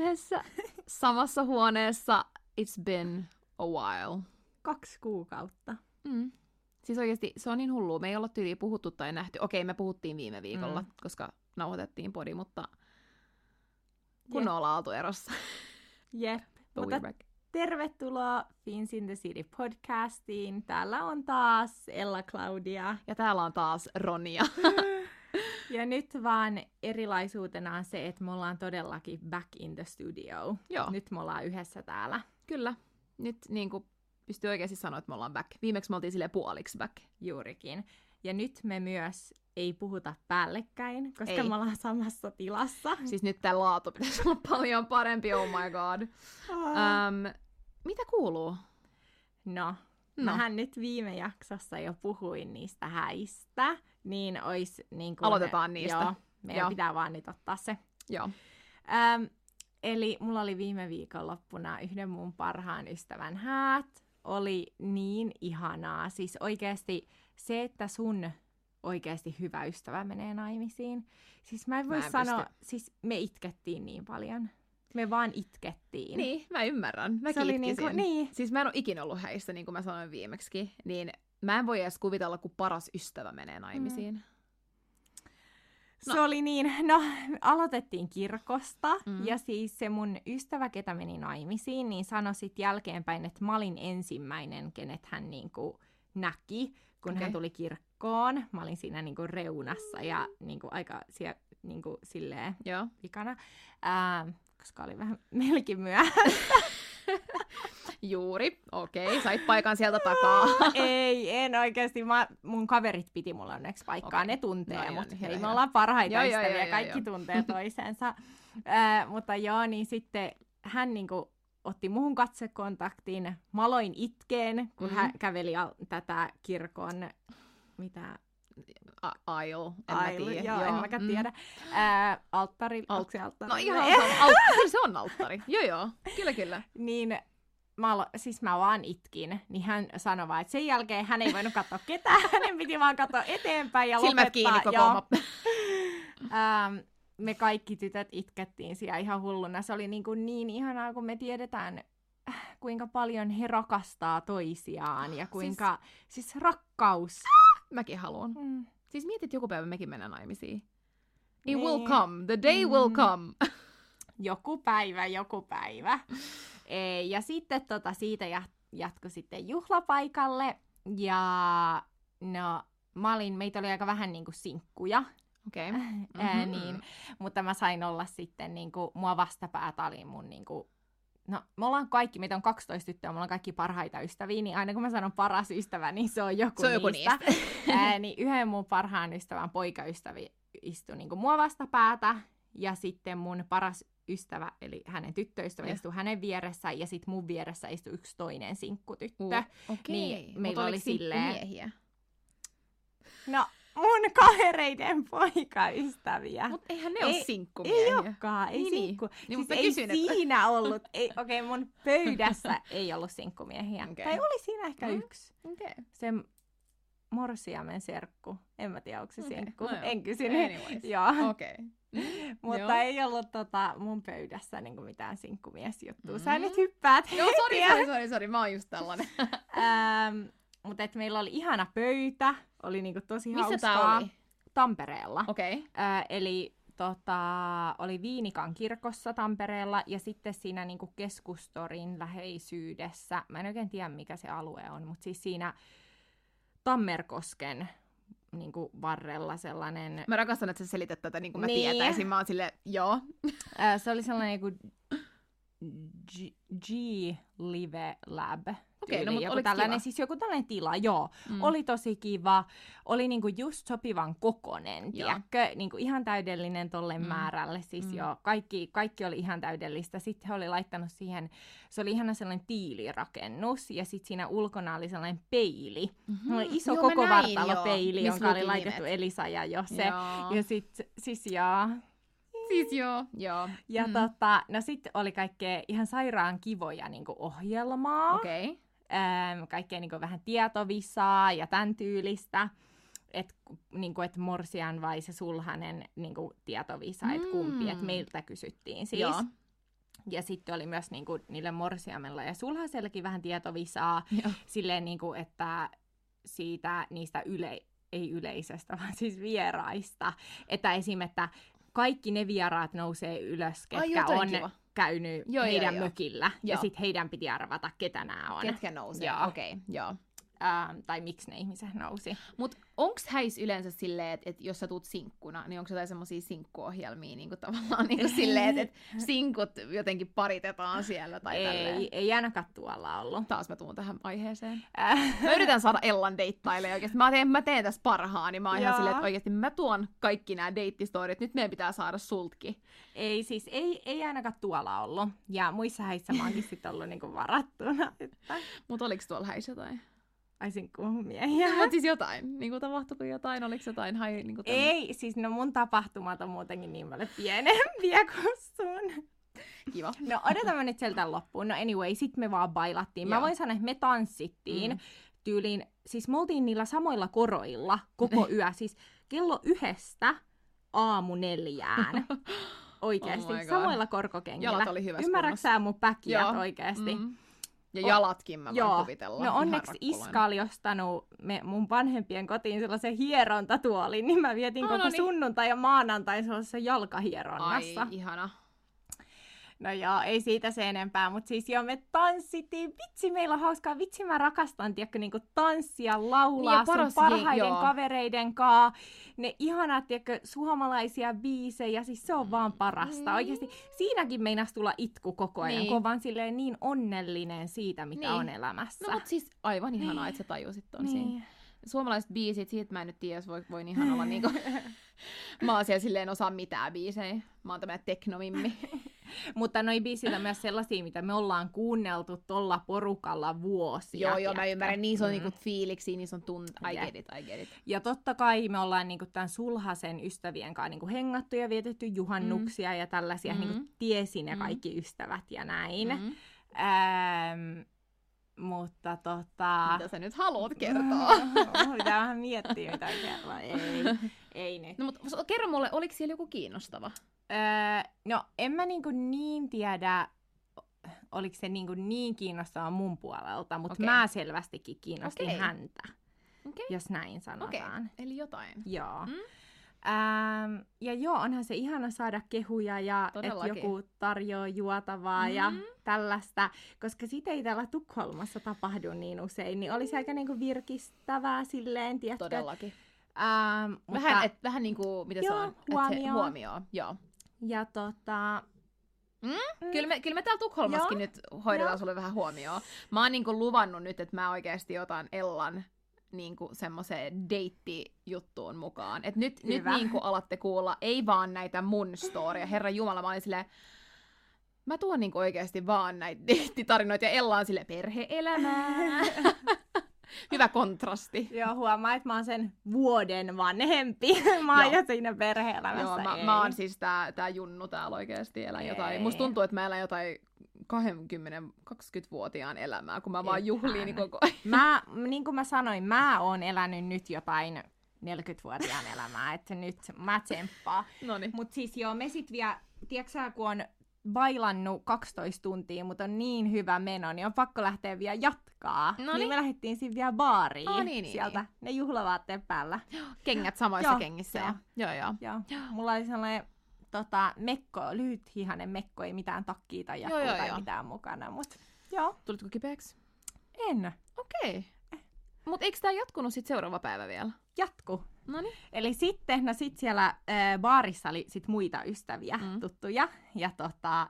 yhdessä samassa huoneessa. It's been a while. Kaksi kuukautta. Mm. Siis oikeasti se on niin hullua. Me ei olla tyyliä puhuttu tai nähty. Okei, me puhuttiin viime viikolla, mm. koska nauhoitettiin podi, mutta kun Jep. ollaan oltu erossa. Jep. Mutta tervetuloa Fins in the City podcastiin. Täällä on taas Ella Claudia. Ja täällä on taas Ronia. Ja nyt vaan erilaisuutena on se, että me ollaan todellakin back in the studio. Joo, Nyt me ollaan yhdessä täällä kyllä. Nyt niin kuin pystyy oikeasti sanoa, että me ollaan back. Viimeksi me oltiin silleen puoliksi back. juurikin. Ja nyt me myös ei puhuta päällekkäin, koska Ei. me ollaan samassa tilassa. Siis nyt tämä laatu pitäisi olla paljon parempi, oh my god. Um, mitä kuuluu? No, No. mähän nyt viime jaksossa jo puhuin niistä häistä, niin ois niin kuin Aloitetaan niistä. Joo, meidän Joo. pitää vaan nyt ottaa se. Joo. Ähm, eli mulla oli viime viikonloppuna yhden mun parhaan ystävän häät. Oli niin ihanaa. Siis oikeasti se, että sun oikeasti hyvä ystävä menee naimisiin. Siis mä en voi Mä en sanoa, pysty. siis me itkettiin niin paljon. Me vaan itkettiin. Niin, mä ymmärrän. Mäkin se oli itkisin. niinku, niin. Siis mä en ole ikinä ollut häissä, niin kuin mä sanoin viimeksi. Niin mä en voi edes kuvitella, kun paras ystävä menee naimisiin. Mm. No. Se oli niin, no aloitettiin kirkosta Mm. mm. ja siis se mun ystävä, ketä meni naimisiin, niin sanoi sit jälkeenpäin, että mä olin ensimmäinen, kenet hän niinku näki, kun Okei. hän tuli kirkkoon. Mä olin siinä niinku reunassa ja niinku aika sie, niinku silleen Joo. vikana, ää, koska oli vähän melkein myöhä. Juuri. Okei, okay. sait paikan sieltä takaa. ei, en oikeasti. Mä, mun kaverit piti mulla onneksi paikkaa. Okei. Ne tuntee No joo, mut. niin Hei, hyvä, me ollaan parhaita Joo, ystäviä. joo, joo, kaikki joo. tuntee toisensa. Ää, mutta joo, niin sitten hän niinku otti muhun katsekontaktin. Mä aloin itkeen, kun Mhm. hän käveli al- tätä kirkon, mitä, aisle, en mä aisle, tiedä. joo, en mäkään tiedä, ää, alttari, Alt- onko se alttari? No ihan sama. Alttari, se on alttari. Joo, joo. Kyllä, kyllä. niin mä, alo- siis mä vaan itkin, niin hän sanoi vaan, että sen jälkeen hän ei voinut katsoa ketään, hänen piti vaan katsoa eteenpäin ja Silmät lopettaa. kiinni koko joo. Ähm, me kaikki tytöt itkettiin siellä ihan hulluna. Se oli niin, kuin niin ihanaa, kun me tiedetään, äh, kuinka paljon he rakastaa toisiaan ja kuinka, siis, siis rakkaus. Mäkin haluan. Mm. Siis mietit, joku päivä mekin mennään naimisiin. It will Niin. come. The day will Mm. come. Joku päivä, joku päivä. E, ja sitten tota, siitä jat- jatkoi sitten juhlapaikalle. Ja no, mä olin, meitä oli aika vähän niin kuin sinkkuja. Okei. Okay. Ää, niin, mutta mä sain olla sitten, niin kuin, mua vastapäätä oli mun, niin kuin, no me ollaan kaikki, meitä on 12 tyttöä, me ollaan kaikki parhaita ystäviä, niin aina kun mä sanon paras ystävä, niin se on joku Se on joku niistä. Ää, niin yhden mun parhaan ystävän poikaystävi istui niin kuin mua vastapäätä, ja sitten mun paras ystävä, eli hänen tyttöystävä, Joo. istui hänen vieressä, ja sitten mun vieressä istui yksi toinen sinkkutyttö. Uh, Okei. Niin, meillä Mut oli silleen- miehiä. No, mun kavereiden poikaystäviä. Mutta eihän ne ole Ei- sinkkumiehiä. Ei olekaan, ei Niin, niin. sinkku. Niin, siis ei kysyn, että- siinä ollut, ei, okei okay, mun pöydässä ei ollut sinkkumiehiä. Okei. Tai oli siinä ehkä Mm. yksi. Okei. Se morsiamen serkku. En mä tiedä, onko se Okei, sinkku. no joo. en kysynyt. Anyways. Joo. Okei. Mutta Joo. ei ollut tota, mun pöydässä niin mitään sinkkumiesjuttua. Sä Mm. nyt hyppäät Joo, sori, sori, sori, sori. Mä oon just tällainen. Ähm, mutta et meillä oli ihana pöytä. Oli niinku tosi Missä hauskaa. tää oli? Tampereella. Okei. Okay. Eli tota, oli Viinikan kirkossa Tampereella ja sitten siinä niinku keskustorin läheisyydessä, mä en oikein tiedä mikä se alue on, mutta siis siinä Tammerkosken niinku varrella sellainen, Mä rakastan, että sä selität tätä niin kuin mä Niin. tietäisin. Mä oon sille, joo. se oli sellainen joku G, G Live Lab. Okei, no joku tällainen, kiva? siis joku tällainen tila, joo. Mm. Oli tosi kiva. Oli niinku just sopivan kokonen, tiedätkö? Niinku ihan täydellinen tolle Mm. määrälle. Siis Mm. joo, kaikki, kaikki oli ihan täydellistä. Sitten he oli laittanut siihen, se oli ihana sellainen tiilirakennus. Ja sitten siinä ulkona oli sellainen peili. Mhm. Mm. Oli iso Joo, koko näin, vartalopeili, joo, jonka oli laitettu nimet. Elisa ja Jose. Joo. Ja sitten, siis joo. Siis joo, joo. Ja Mm. tota, no sitten oli kaikkea ihan sairaan kivoja niinku ohjelmaa. Okei. Okay. Äm, kaikkea niin vähän tietovisaa ja tämän tyylistä. Että niin et Morsian vai se sulhanen niin tietovisa, mm. että kumpi, että meiltä kysyttiin siis. Joo. Ja sitten oli myös niinku, niille morsiamella ja sulhasellekin vähän tietovisaa Joo. silleen, niinku, että siitä niistä yle, ei yleisöstä, vaan siis vieraista. Että esim. että kaikki ne vieraat nousee ylös, Ai ketkä jotain on kiva. Käynyt Joo, heidän joo. mökillä. Ja Joo. sitten heidän piti arvata, ketä nämä on. Ketkä nousee? Okei, okay, joo. Ähm, tai miksi ne ihmiset nousi. Mut onks häis yleensä silleen, että et jos sä tuut sinkkuna, niin onko jotain semmosia sinkkuohjelmia niinku tavallaan niinku silleen, että et sinkut jotenkin paritetaan siellä tai tälleen? Ei, ei ainakaan tuolla ollut. Taas mä tuun tähän aiheeseen. Äh, Mä yritän saada Ellan deittailemaan oikeesti. Mä teen, mä teen tässä parhaani. Mä oon ihan silleen, että oikeesti mä tuon kaikki nämä deittistorit. Nyt meidän pitää saada sultki. ei siis, ei, ei ainakaan tuolla ollut. Ja muissa häissä mä oonkin sitten ollut niinku varattuna. Että... Mut oliks tuolla häis jotain? Ai miehiä. No, mut siis jotain. Niinku tapahtuiko jotain? Oliks jotain hai, niinku tämmö- Ei, siis no mun tapahtumat on muutenkin niin paljon pienempiä kuin sun. Kiva. No odotan mä nyt sieltä loppuun. No anyway, sit me vaan bailattiin. Mä Joo. voin sanoa, että me tanssittiin Mm. tyyliin, siis me oltiin niillä samoilla koroilla koko yö. Siis kello yhdestä aamu neljään. Oikeesti, Oh my God. samoilla korkokengillä. Jalat oli hyvässä Ymmärrätkö sä mun päkiä Joo. oikeesti? Mm. Ja jalatkin mä voin Joo. kuvitella. No onneksi. Iska oli ostanut me, mun vanhempien kotiin sellaisen hierontatuolin, niin mä vietin No, koko no niin. sunnuntai ja maanantai sellaisessa Ai, jalkahieronnassa. ihana. No joo, ei siitä se enempää, mutta siis joo, me tanssittiin. Vitsi, meillä on hauskaa. Vitsi, mä rakastan, tiedätkö, niinku tanssia, laulaa Niin, ja sun paras parhaiden joo. kavereiden kaa. Ne ihanat, tiedätkö, suomalaisia biisejä, siis se on vaan parasta. Mm. Oikeasti siinäkin meinas tulla itku koko ajan, Niin. kun on vaan silleen niin onnellinen siitä, mitä Niin. on elämässä. No mut siis aivan ihanaa, että sä tajusit ton siinä. niin. Suomalaiset biisit, siitä mä en nyt tiedä, jos voi, voin ihan olla niinku... mä oon siellä silleen osaa mitään biisejä. Mä oon tämmönen teknomimmi. Mutta noi biisit on myös sellaisia, mitä me ollaan kuunneltu tolla porukalla vuosia. joo, joo, mä ymmärrän. Niissä on Mm. niinku fiiliksi, niissä on tunt... I get it, I get it. Ja totta kai me ollaan niinku tämän sulhasen ystävien kanssa niinku hengattu ja vietetty juhannuksia ja tällaisia, Mm. niinku tiesin ne Mm. kaikki ystävät ja näin. Mm. Mm. Ähm, mutta tota... Mitä sä nyt haluat kertoa? Pitää vähän miettiä, mitä kertoa. Ei, ei nyt. no mutta kerro mulle, oliko siellä joku kiinnostava? Öö, no, en mä niinku niin tiedä, oliko se niinku niin kiinnostava mun puolelta, mutta Okei. mä selvästikin kiinnostin Okei. häntä, Okei. jos näin sanotaan. eli jotain. Joo. Mm. Ähm, ja joo, onhan se ihana saada kehuja ja että joku tarjoaa juotavaa mm. ja tällaista, koska sitä ei täällä Tukholmassa tapahdu niin usein, niin olisi aika niinku virkistävää silleen, tiedätkö? Todellakin. Ähm, mutta, Vähän, et, vähän niinku, mitä se Joo, on? Se- huomioon. huomioon. Joo. Ja tota... Mm? Mm. Kyllä me, kyllä me täällä Tukholmassakin Joo. nyt hoidetaan Joo. sulle vähän huomioon. Mä oon niinku luvannut nyt, että mä oikeasti otan Ellan niinku semmoiseen deittijuttuun mukaan. Et nyt, nyt Hyvä. niinku alatte kuulla, ei vaan näitä mun storia. Herra Jumala, mä olin silleen, mä tuon niinku oikeasti vaan näitä deittitarinoita ja Ella on sille perhe-elämää. Hyvä kontrasti. Joo, huomaa, että mä oon sen vuoden vanhempi. mä oon jo siinä perhe-elämässä. Joo, mä, ei. mä oon siis tää, tää Junnu täällä oikeesti elän Ei. jotain. Musta tuntuu, että mä elän jotain 20-20-vuotiaan elämää, kun mä vaan Ethän. juhliin koko ajan. Mä, niin kuin mä sanoin, mä oon elänyt nyt jotain 40-vuotiaan elämää, että nyt mä tsemppaan. Noniin. Mut siis joo, me sit vielä, tiedätkö kun on bailannut 12 tuntia, mutta on niin hyvä meno, niin on pakko lähteä vielä jatkaa. No niin niin. me lähdettiin sitten vielä baariin Aa, niin, niin, sieltä, ne juhlavaatteet päällä. Kengät samoissa Joo, kengissä. joo. Ja. Joo, joo. Joo, mulla oli sellainen tota, mekko, lyhythihanen mekko, ei mitään takkia tai jakkuu Joo, joo, tai joo. mitään mukana, mut joo, Tulitko kipeäksi? en. Okei. Mut eikö tää jatkunut sit seuraava päivä vielä? Jatku. Noniin. Eli sitten, no sit siellä äh, baarissa oli sit muita ystäviä, Mm. tuttuja, ja tota,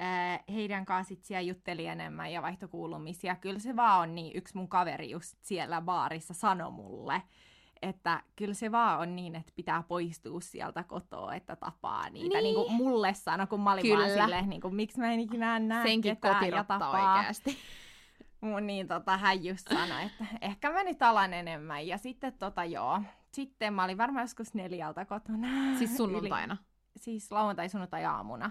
äh, heidän kanssa sit siellä jutteli enemmän ja vaihtokuulumisia. Kyllä se vaan on niin, yksi mun kaveri just siellä baarissa sanoi mulle, että kyllä se vaan on niin, että pitää poistua sieltä kotoa, että tapaa niitä. Niin. Niin. Kuin mulle sano, kun mä olin Kyllä. vaan silleen, niin kuin, miksi mä en ikinä näe Senkin ketään ja tapaa. oikeasti. Mun niin tota, hän just sanoi, että ehkä mä nyt alan enemmän. Ja sitten tota joo, sitten mä olin varmaan joskus neljältä kotona. Siis sunnuntaina. Yli, siis lauantai, sunnuntai aamuna.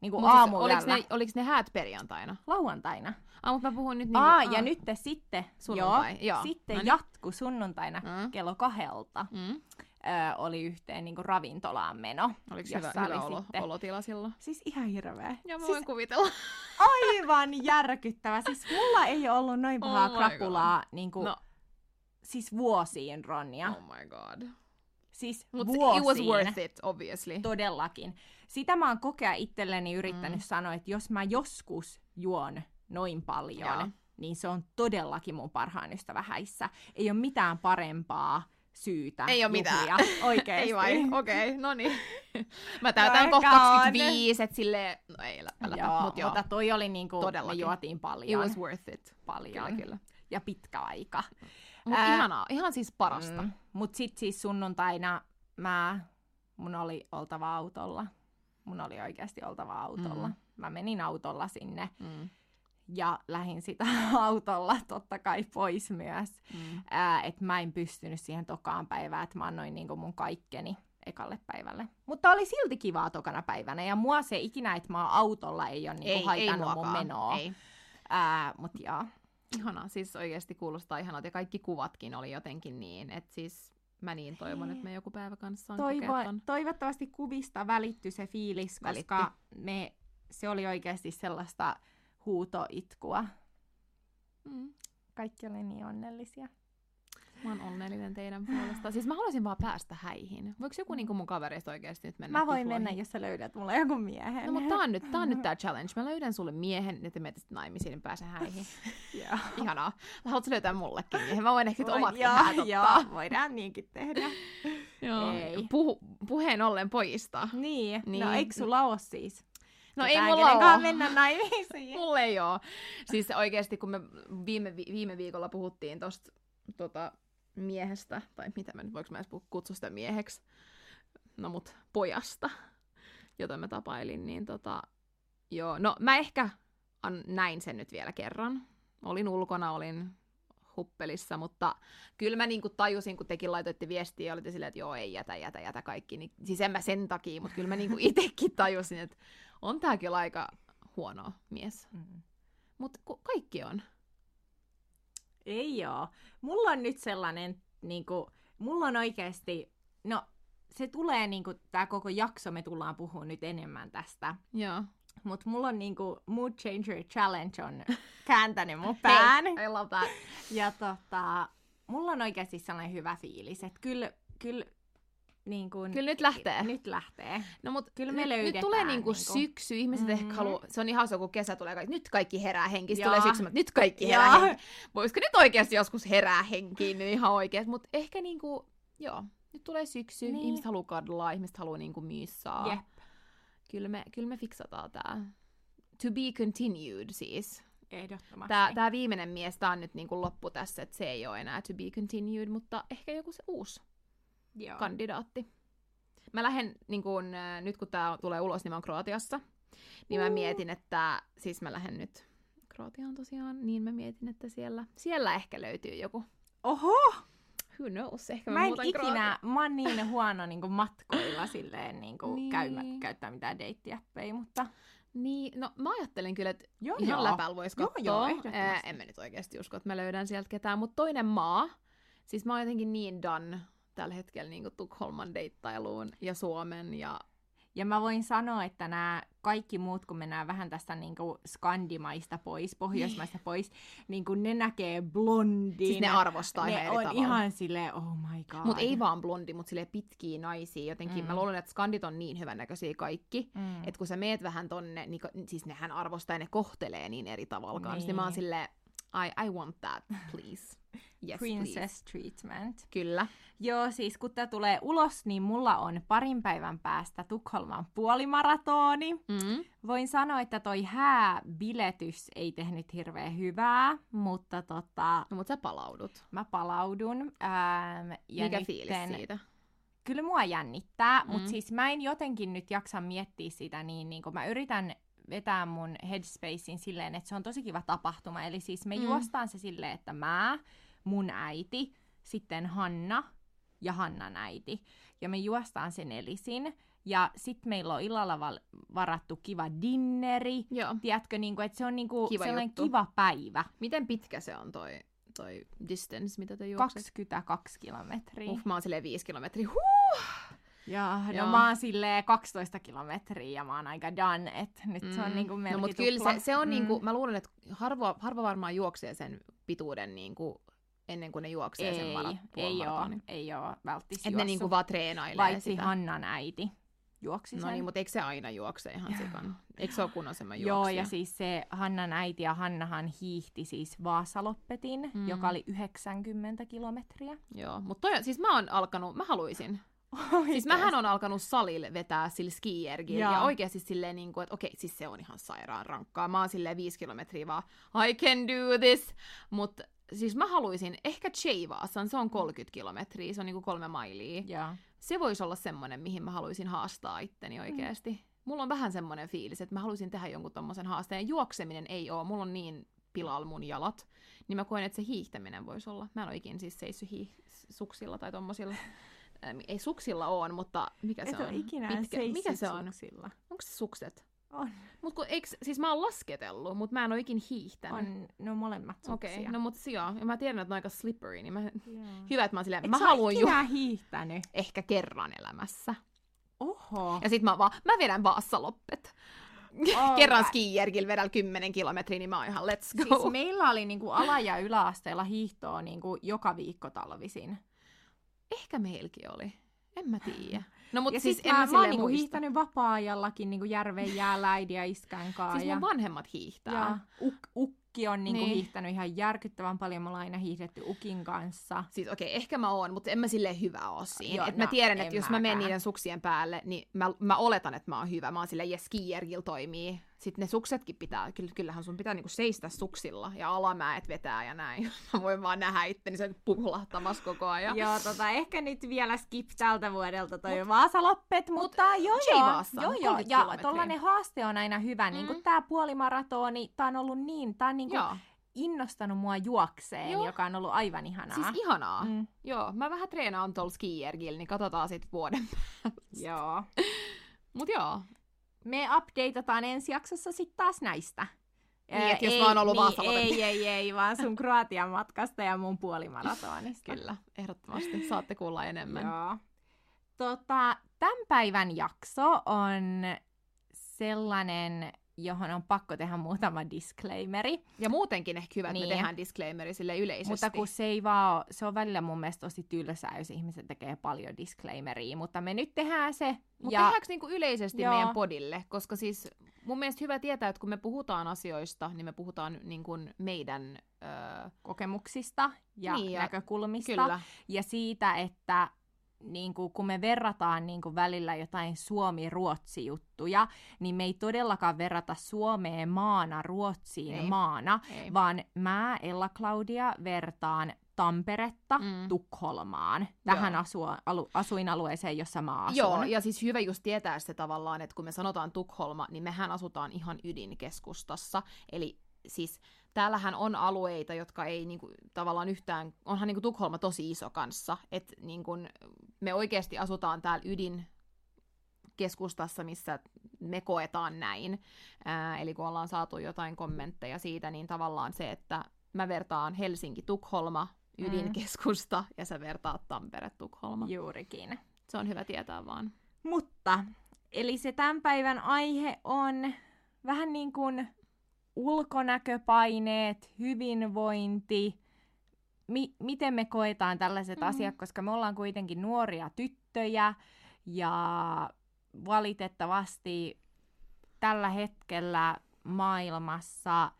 Niin kuin siis oliks ne, ne häät perjantaina? Lauantaina. Ah, mut mä puhun nyt niinku... Aa, ja nyt sitten, Sunnuntai, joo, joo. sitten Noniin. jatku sunnuntaina Mm. kello kahdelta. Mm. Ö, oli yhteen niin kuin ravintolaan meno. Oliko hyvä, hyvä oli olo, sitten- olotila silloin? Siis ihan hirveä. Ja mä siis voin kuvitella. aivan järkyttävä. Siis mulla ei ollut noin pahaa Oh krapulaa niin kuin, No, siis vuosiin, Ronja. oh my god. Siis Mutta vuosiin. it was worth it, obviously. Todellakin. Sitä mä oon kokea itselleni yrittänyt Mm. sanoa, että jos mä joskus juon noin paljon, Joo. niin se on todellakin mun parhaan ystävä häissä. Ei ole mitään parempaa syytä Ei oo mitään. Oikeesti. Ei vai? Okei, okay, no niin. Mä täytän kohta ehkä on. 25, et silleen, no ei älä, Joo, mut joo. mutta toi oli niinku, me Todellakin. juotiin It paljon. was worth it. paljon. Kyllä, kyllä. Ja pitkä aika. Mut Ää, ihanaa, ihan siis parasta. Mm. Mut sit siis sunnuntaina mä, mun oli oltava autolla. Mun oli oikeasti oltava autolla. Mm. Mä menin autolla sinne Mm. Ja lähin sitä autolla totta kai pois myös. Mm. Ää, et mä en pystynyt siihen tokaan päivään, että mä annoin niinku mun kaikkeni ekalle päivälle. Mutta oli silti kivaa tokana päivänä ja mua se ikinä, että mä autolla ei ole niinku haitannut mun muakaan. menoa. Ei. Ää, mut joo. Ihanaa, siis oikeasti kuulostaa ihanalta ja kaikki kuvatkin oli jotenkin niin, että siis mä niin toivon, että me joku päivä kanssa kokea Toivo, toivottavasti kuvista välittyi se fiilis, koska Välittyi. me, se oli oikeasti sellaista huutoitkua. Mm. Kaikki oli niin onnellisia. Mä oon onnellinen teidän puolesta. Siis mä haluaisin vaan päästä häihin. Voiko joku niinku mun kavereista oikeasti nyt mennä Mä voin mennä, jos sä löydät mulle joku miehen. No mutta tää on nyt, tää on nyt tää challenge. Mä löydän sulle miehen, että menet sitten naimisiin, niin pääsen häihin. Joo. Ihanaa. Haluatko löytää mullekin miehen? Mä voin ehkä Voin- omat joo, häät ottaa. joo, voidaan niinkin tehdä. Joo. Ei. Puhu, puheen ollen pojista. Niin, Niin. no eikö sulla oo siis? No ei mulla oo. mennä naimisiin. Mulla ei oo. Siis oikeasti, kun me viime, vi- viime viikolla puhuttiin tosta tota, miehestä, tai mitä mä nyt, voiko mä edes puhua- kutsua sitä mieheksi, no mut pojasta, jota mä tapailin, niin tota, joo, no mä ehkä an, näin sen nyt vielä kerran. Olin ulkona, olin huppelissa, mutta kyllä mä niinku tajusin, kun tekin laitoitte viestiä ja olitte silleen, että joo, ei jätä, jätä, jätä kaikki. Niin, siis en mä sen takia, mutta kyllä mä niinku itekin tajusin, että on tää kyllä aika huono mies. Mm. Mutta kaikki on. Ei oo. Mulla on nyt sellainen, niinku, mulla on oikeasti, no se tulee niinku, tää koko jakso me tullaan puhumaan nyt enemmän tästä. Joo. Mutta mulla on niinku Mood Changer Challenge on kääntänyt mun pään. Hei, I love that. Ja tota, mulla on oikeasti sellainen hyvä fiilis, että kyllä, kyllä, niin kuin, Kyllä nyt lähtee. Nyt lähtee. No mut Kyllä me nyt, nyt tulee niinku niinku. syksy, ihmiset mm-hmm. ehkä haluaa, se on ihan hauska, kun kesä tulee, kaikki, nyt kaikki herää Joo. tulee syksy, nyt kaikki herää Joo. henkiin. Voisiko nyt oikeasti joskus herää henkiin, niin ihan oikeasti, mutta ehkä niinku, joo, nyt tulee syksy, Niin. niin. ihmiset haluaa kadlaa, ihmiset haluaa niinku myyssaa. Jep. Kyllä me, kyllä me fiksataan tää. To be continued siis. Ehdottomasti. Tää, tää viimeinen mies, tää on nyt niinku loppu tässä, että se ei ole enää to be continued, mutta ehkä joku se uusi Joo. kandidaatti. Mä lähden, niin kun, äh, nyt kun tää tulee ulos, niin mä oon Kroatiassa. Niin mä mietin, että, siis mä lähden nyt Kroatiaan tosiaan, niin mä mietin, että siellä, siellä ehkä löytyy joku. Oho! Who knows, ehkä mä, Mä en ikinä, Kroatiaan. mä oon niin huono niin kuin matkoilla silleen niin kuin Niin. käymä, käyttää mitään deittiäppejä, mutta Niin, no mä ajattelin kyllä, että joo, ihan joo. läpällä voisi Joo, katsoa. joo, Ää, ehdottomasti. en mä nyt oikeasti usko, että mä löydän sieltä ketään. Mutta toinen maa, siis mä oon jotenkin niin done tällä hetkellä niin Tukholman deittailuun ja Suomen ja Ja mä voin sanoa, että nämä kaikki muut, kun mennään vähän tästä niin kuin skandimaista pois, pohjoismaista pois, niin kuin ne näkee blondin. siis ne arvostaa ihan ne eri on tavalla. ihan silleen, oh my god. Mutta ei vaan blondi, mutta sille pitkiä naisia. Jotenkin Mm. mä luulen, että skandit on niin hyvännäköisiä kaikki. Mm. Että kun sä meet vähän tonne, niin siis nehän arvostaa ja ne kohtelee niin eri tavalla kanssa. Niin. Niin. mä oon silleen, I, I want that, please. Yes, please. Princess treatment. Kyllä. Joo, siis kun tää tulee ulos, niin mulla on parin päivän päästä Tukholman puolimaratoni. Mm. Voin sanoa, että toi hääbiletys ei tehnyt hirveän hyvää, mutta tota, No, mutta sä palaudut. mä palaudun. Ähm, ja Mikä nytten- fiilis siitä? Kyllä mua jännittää, mm. Mm. mutta siis mä en jotenkin nyt jaksa miettiä sitä niin, niin kun mä yritän vetää mun headspacein silleen, että se on tosi kiva tapahtuma. Eli siis me Mm. juostaan se silleen, että mä, mun äiti, sitten Hanna ja Hannan äiti. Ja me juostaan sen nelisin. Ja sitten meillä on illalla val- varattu kiva dinneri. Joo. Tiedätkö, niin kun, että se on niin kuin Kiva sellainen juttu. kiva päivä. Miten pitkä se on toi toi distance, mitä te juokset? 22 kilometriä. Uff, mä oon silleen 5 kilometriä. Huh! Ja, no Joo. mä oon silleen 12 kilometriä ja mä oon aika done, että nyt se on niinku No melkein mut kyllä se, se on Mm. niinku, mä luulen, että harva, harva varmaan juoksee sen pituuden niinku ennen kuin ne juoksee sen ei, marat, ei oo, ei oo välttis Että ne niinku vaan treenailee Paitsi sitä. Hannan äiti juoksi No sen. niin, mutta eikö se aina juokse ihan sikan? Eikö se ole kunnoisemman Joo, juoksija? ja siis se Hannan äiti ja Hannahan hiihti siis Vaasaloppetin, Mm. joka oli 90 kilometriä. Joo, mutta siis mä oon alkanut, mä haluaisin. Siis mähän on alkanut salille vetää sillä skiergillä ja oikeasti silleen, niin kuin, että okei, siis se on ihan sairaan rankkaa. Mä oon silleen viisi kilometriä vaan, I can do this. Mutta siis mä haluaisin, ehkä Cheivaasan, se on 30 kilometriä, se on niinku kolme mailia. Joo. Se voisi olla semmoinen, mihin mä haluaisin haastaa itteni oikeasti. Mm. Mulla on vähän semmoinen fiilis, että mä haluaisin tehdä jonkun tommosen haasteen. Juokseminen ei oo, mulla on niin pilalla mun jalat, niin mä koen, että se hiihtäminen voisi olla. Mä en ole ikinä siis seissyt hii- suksilla tai tommosilla. Ei suksilla on, mutta mikä se Et on? ole ikinä Pitkä- Mikä se on? suksilla. Onko se sukset? On. Mut kun, eiks, siis mä oon lasketellut, mutta mä en ole ikinä hiihtänyt. On, no molemmat suksia. Okei, okay, no mut joo. Ja mä tiedän, että ne on aika slippery, niin mä... Joo. Hyvä, että mä oon silleen, Et mä haluan ju- hiihtänyt? ehkä kerran elämässä. Oho. Ja sit mä vaan, mä vedän Vaassaloppet. All Kerran skijärkillä vedän 10 kilometriä, niin mä oon ihan let's go. Siis meillä oli niinku ala- ja yläasteella hiihtoa niinku joka viikko talvisin. Ehkä meilläkin oli. En mä tiedä. No mutta siis, siis en mä, mä, mä oon niinku hiihtänyt vapaa-ajallakin niinku järven jäällä äidin ja iskän kanssa. Siis ja, mun vanhemmat hiihtää. ja uk, ukki on niinku Niin. hiihtänyt ihan järkyttävän paljon. Me ollaan aina hiihdetty ukin kanssa. Siis okei, okay, ehkä mä oon, mutta en mä silleen hyvä oo siinä. Joo, et mä no, tiedän, en että jos mä menen niiden suksien päälle, niin mä, mä oletan, että mä oon hyvä. Mä oon silleen, jes, toimii. Sitten ne suksetkin pitää, kyllä, kyllähän sun pitää niinku seistä suksilla ja alamäet vetää ja näin. Mä voin vaan nähdä itteni sen pukulahtamassa koko ajan. Joo, tota, ehkä nyt vielä skip tältä vuodelta toi Vaasaloppet, mutta joo joo, joo, joo. 30 Ja tollanen haaste on aina hyvä, mm. niin kuin tää puolimaratoni, tää on ollut niin, tää on niin kuin Joo. innostanut mua juokseen, Joo. joka on ollut aivan ihanaa. Siis ihanaa. Mm. mm. Joo, mä vähän treenaan tuolla skijärgillä, niin katsotaan sit vuoden Joo. Mut joo, Me updateataan ensi jaksossa sitten taas näistä. Niin, Ää, et jos ei, mä oon ollut niin, ei, ei, ei, vaan sun Kroatian matkasta ja mun puolimaratonista. kyllä, ehdottomasti. Saatte kuulla enemmän. Joo. Tota, tämän päivän jakso on sellainen, johon on pakko tehdä muutama disclaimeri. Ja muutenkin ehkä hyvä, että Niin. me tehdään disclaimeri sille yleisesti. Mutta kun se ei vaan se on välillä mun mielestä tosi tylsää, jos ihmiset tekee paljon disclaimeria. Mutta me nyt tehdään se. Mutta ja tehdäänkö niinku yleisesti Joo. meidän podille? Koska siis mun mielestä hyvä tietää, että kun me puhutaan asioista, niin me puhutaan niinku meidän... Öö, kokemuksista ja, Niin, ja näkökulmista. kyllä. Ja siitä, että niin kuin, kun me verrataan niin kuin välillä jotain Suomi-Ruotsi-juttuja, niin me ei todellakaan verrata Suomeen maana Ruotsiin Ei. maana, Ei. vaan mä, Ella Claudia, vertaan Tamperetta Mm. Tukholmaan, tähän asua, alu, asuinalueeseen, jossa mä asun. Joo, ja siis hyvä just tietää se tavallaan, että kun me sanotaan Tukholma, niin mehän asutaan ihan ydinkeskustassa. Eli siis täällähän on alueita, jotka ei niinku, tavallaan yhtään, onhan niinku Tukholma tosi iso kanssa, että niinku, me oikeasti asutaan täällä ydin keskustassa, missä me koetaan näin. Ää, eli kun ollaan saatu jotain kommentteja siitä, niin tavallaan se, että mä vertaan Helsinki-Tukholma ydinkeskusta, ja sä vertaat Tampere-Tukholma. Juurikin. Se on hyvä tietää vaan. Mutta, eli se tämän päivän aihe on vähän niin kuin ulkonäköpaineet, hyvinvointi, mi- miten me koetaan tällaiset Mm. mm. asiat, koska me ollaan kuitenkin nuoria tyttöjä ja valitettavasti tällä hetkellä maailmassa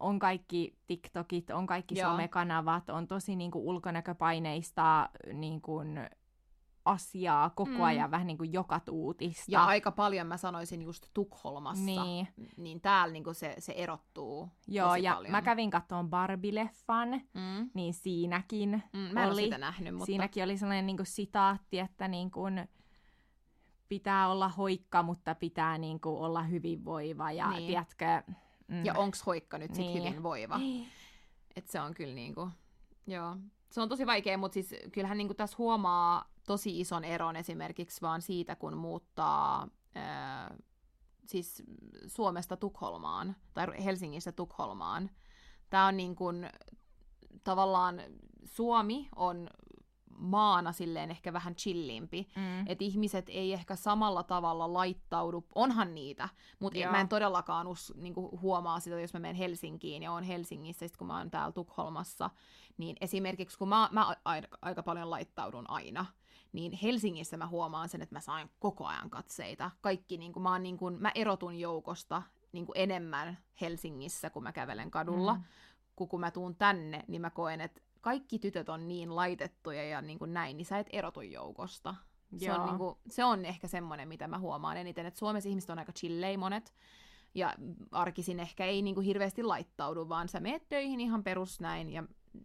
on kaikki TikTokit, on kaikki Joo. somekanavat, on tosi niin kuin ulkonäköpaineista niin kuin asiaa koko Mm. ajan, vähän niin kuin joka tuutista. Ja aika paljon mä sanoisin just Tukholmassa. Niin. Niin täällä niinku se, se erottuu Joo, ja paljon. mä kävin katsomaan Barbie-leffan, Mm. niin siinäkin, Mm, mä en oli, sitä nähnyt, mutta... siinäkin oli sellainen niin kuin sitaatti, että niin kuin pitää olla hoikka, mutta pitää niin kuin olla hyvinvoiva ja Niin. tiedätkö... Mm, Ja onks hoikka nyt sit Niin. hyvinvoiva? Niin. Et se on kyllä niinku... Joo. Se on tosi vaikea, mutta siis kyllähän niinku tässä huomaa tosi ison eron esimerkiksi vaan siitä, kun muuttaa ää, siis Suomesta Tukholmaan tai Helsingistä Tukholmaan. Tämä on niin kuin, tavallaan Suomi on maana silleen ehkä vähän chillimpi. Mm. Että ihmiset ei ehkä samalla tavalla laittaudu, onhan niitä, mutta mä en todellakaan us, niinku, huomaa sitä, jos mä menen Helsinkiin ja oon Helsingissä, sit kun mä oon täällä Tukholmassa, niin esimerkiksi kun mä, mä aika, paljon laittaudun aina, niin Helsingissä mä huomaan sen, että mä saan koko ajan katseita. Kaikki, niin kuin, mä, oon, niin kuin, mä erotun joukosta niin kuin enemmän Helsingissä, kun mä kävelen kadulla, mm. kun, kun mä tuun tänne, niin mä koen, että kaikki tytöt on niin laitettuja ja niin kuin näin, niin sä et erotu joukosta. Se Joo. on, niin kuin, se on ehkä semmoinen, mitä mä huomaan eniten, että Suomessa ihmiset on aika chillei monet, ja arkisin ehkä ei niin kuin hirveästi laittaudu, vaan sä meet töihin ihan perus näin, ja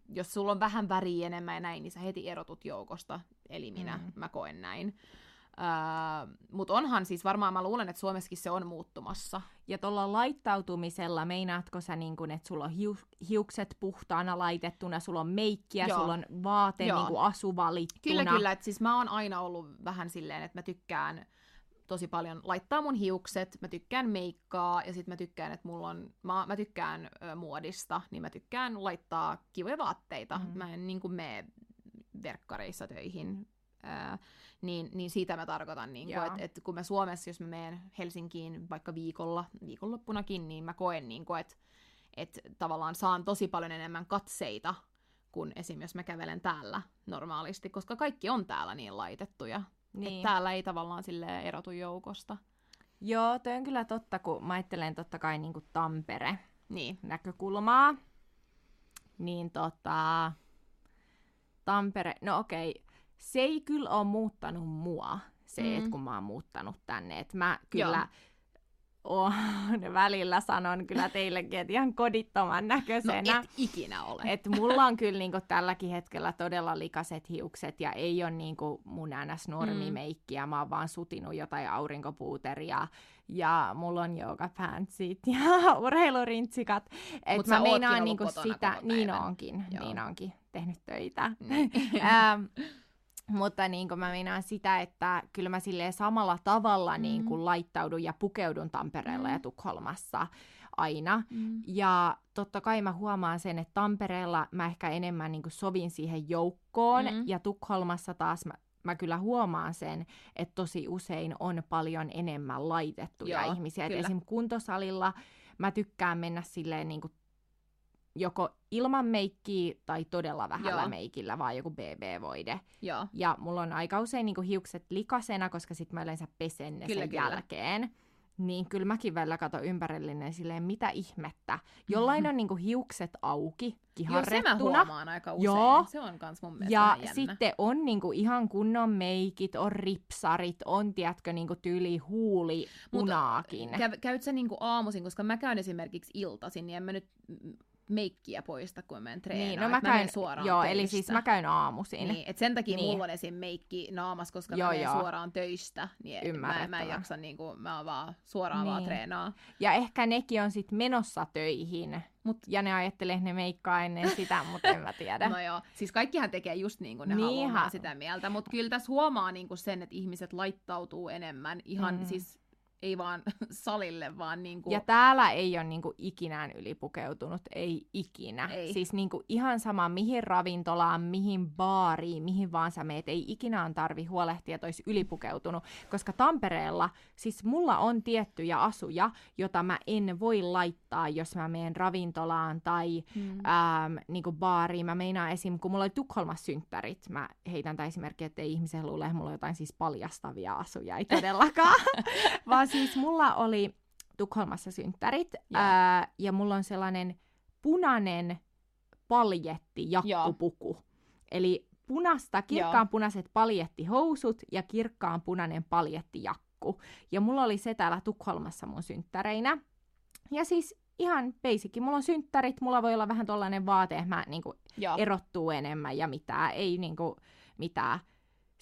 jos sulla on vähän väriä enemmän ja näin, niin sä heti erotut joukosta, eli minä, Mm. mm. mä koen näin. Mutta onhan siis varmaan, mä luulen, että Suomessakin se on muuttumassa. Ja tuolla laittautumisella, meinaatko sä, niin kun, että sulla on hiu- hiukset puhtaana laitettuna, sulla on meikkiä, Joo. sulla on vaate Joo. niin kuin asu valittuna? Kyllä, kyllä. Et siis mä oon aina ollut vähän silleen, että mä tykkään tosi paljon laittaa mun hiukset, mä tykkään meikkaa ja sitten mä tykkään, että mulla on, mä, mä tykkään ö, muodista, niin mä tykkään laittaa kivoja vaatteita. Mm. Mä en niin kuin mene verkkareissa töihin. Ää, niin, niin siitä mä tarkoitan, niin Joo. että et kun mä Suomessa, jos mä menen Helsinkiin vaikka viikolla, viikonloppunakin, niin mä koen, niin että et tavallaan saan tosi paljon enemmän katseita kuin esim. jos mä kävelen täällä normaalisti, koska kaikki on täällä niin laitettuja. Niin. Että täällä ei tavallaan sille erotu joukosta. Joo, toi on kyllä totta, kun mä ajattelen totta kai niin kuin Tampere Niin. näkökulmaa. Niin tota, Tampere, no okei, se ei kyllä ole muuttanut mua, se, mm. Mm. että kun mä oon muuttanut tänne. Et mä kyllä Joo. oon välillä sanon kyllä teillekin, että ihan kodittoman No näköisenä. et ikinä ole. Et mulla on kyllä niinku tälläkin hetkellä todella likaset hiukset ja ei ole niinku mun ns. normimeikkiä. Mä oon vaan sutinut jotain aurinkopuuteria ja mulla on joogapantsit ja urheilurintsikat. Et Mut mä meinaan niinku sitä, niin onkin, Joo. niin onkin tehnyt töitä. Ähm, mutta niin mä meinaan sitä, että kyllä mä silleen samalla tavalla Mm. niin kuin laittaudun ja pukeudun Tampereella Mm. ja Tukholmassa aina. Mm. Ja totta kai mä huomaan sen, että Tampereella mä ehkä enemmän niin kuin sovin siihen joukkoon, Mm. ja Tukholmassa taas mä, mä kyllä huomaan sen, että tosi usein on paljon enemmän laitettuja Joo, ihmisiä. Et kyllä. esim. kuntosalilla mä tykkään mennä silleen niin kuin joko ilman meikkiä tai todella vähällä Joo. meikillä, vaan joku BB-voide. Joo. Ja mulla on aika usein niinku hiukset likasena, koska sit mä yleensä pesen ne Kyllä, sen kyllä. jälkeen. Niin kyllä mäkin välillä katon ympärillinen silleen, mitä ihmettä. Jollain on niinku hiukset auki, Joo, se mä kiharrettuna. huomaan aika usein. Joo. Se on kans mun mielestä Ja jännä. sitten on niinku ihan kunnon meikit, on ripsarit, on tiedätkö niinku tyyli huuli punaakin. Käy, käyt sä niinku aamuisin, koska mä käyn esimerkiksi iltaisin, niin en mä nyt meikkiä poista, kun mä menen treenaan. niin, no mä menen käyn, suoraan joo, töistä. eli siis mä käyn aamuisin. Niin, et sen takia Niin. mulla on esim. meikki naamas, koska Joo, mä menen joo. suoraan töistä. Niin mä, mä en jaksa, niinku, mä oon vaan suoraan vaan Niin. treenaa. Ja ehkä nekin on sit menossa töihin. Mut- ja ne ajattelee, että ne meikkaa ennen sitä, mutta en mä tiedä. No joo, siis kaikkihan tekee just niin kuin ne Niinhän. haluaa, mä sitä mieltä. Mutta kyllä tässä huomaa niinku sen, että ihmiset laittautuu enemmän. Ihan mm. siis ei vaan salille, vaan niinku... Ja täällä ei ole niinku ikinään ylipukeutunut, ei ikinä. Ei. Siis niinku ihan sama mihin ravintolaan, mihin baariin, mihin vaan sä meet, ei ikinä on tarvi huolehtia, että olisi ylipukeutunut. Koska Tampereella, siis mulla on tiettyjä asuja, jota mä en voi laittaa, jos mä menen ravintolaan tai Mm. ähm, niinku baariin. Mä meinaan esim. kun mulla oli Tukholmassa synttärit, mä heitän tämän esimerkkiä, että ei ihmisen luule, että mulla on jotain siis paljastavia asuja, ei todellakaan. Vaan siis mulla oli Tukholmassa synttärit Joo. ää, ja mulla on sellainen punainen paljetti jakkupuku. Eli punasta, kirkkaan punaiset paljettihousut ja kirkkaan punainen paljettijakku. Ja mulla oli se täällä Tukholmassa mun synttäreinä. Ja siis ihan basic. Mulla on synttärit, mulla voi olla vähän tollainen vaate, että mä niinku erottuu enemmän ja mitään, ei niinku mitään.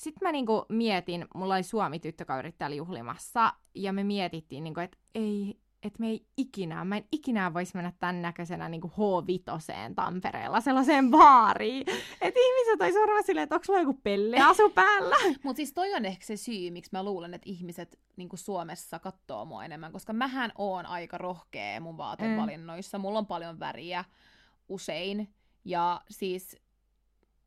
Sitten mä niinku mietin, mulla oli Suomi-tyttökaverit täällä juhlimassa, ja me mietittiin, niinku, että ei, että me ei ikinä, mä en ikinä voisi mennä tämän näköisenä niinku H5 Tampereella sellaiseen baariin. Että ihmiset olisi varmaan silleen, että onko sulla joku pelleasu päällä? Mutta siis toi on ehkä se syy, miksi mä luulen, että ihmiset niin Suomessa katsoo mua enemmän, koska mähän oon aika rohkea mun vaatevalinnoissa. Mulla on paljon väriä usein. Ja siis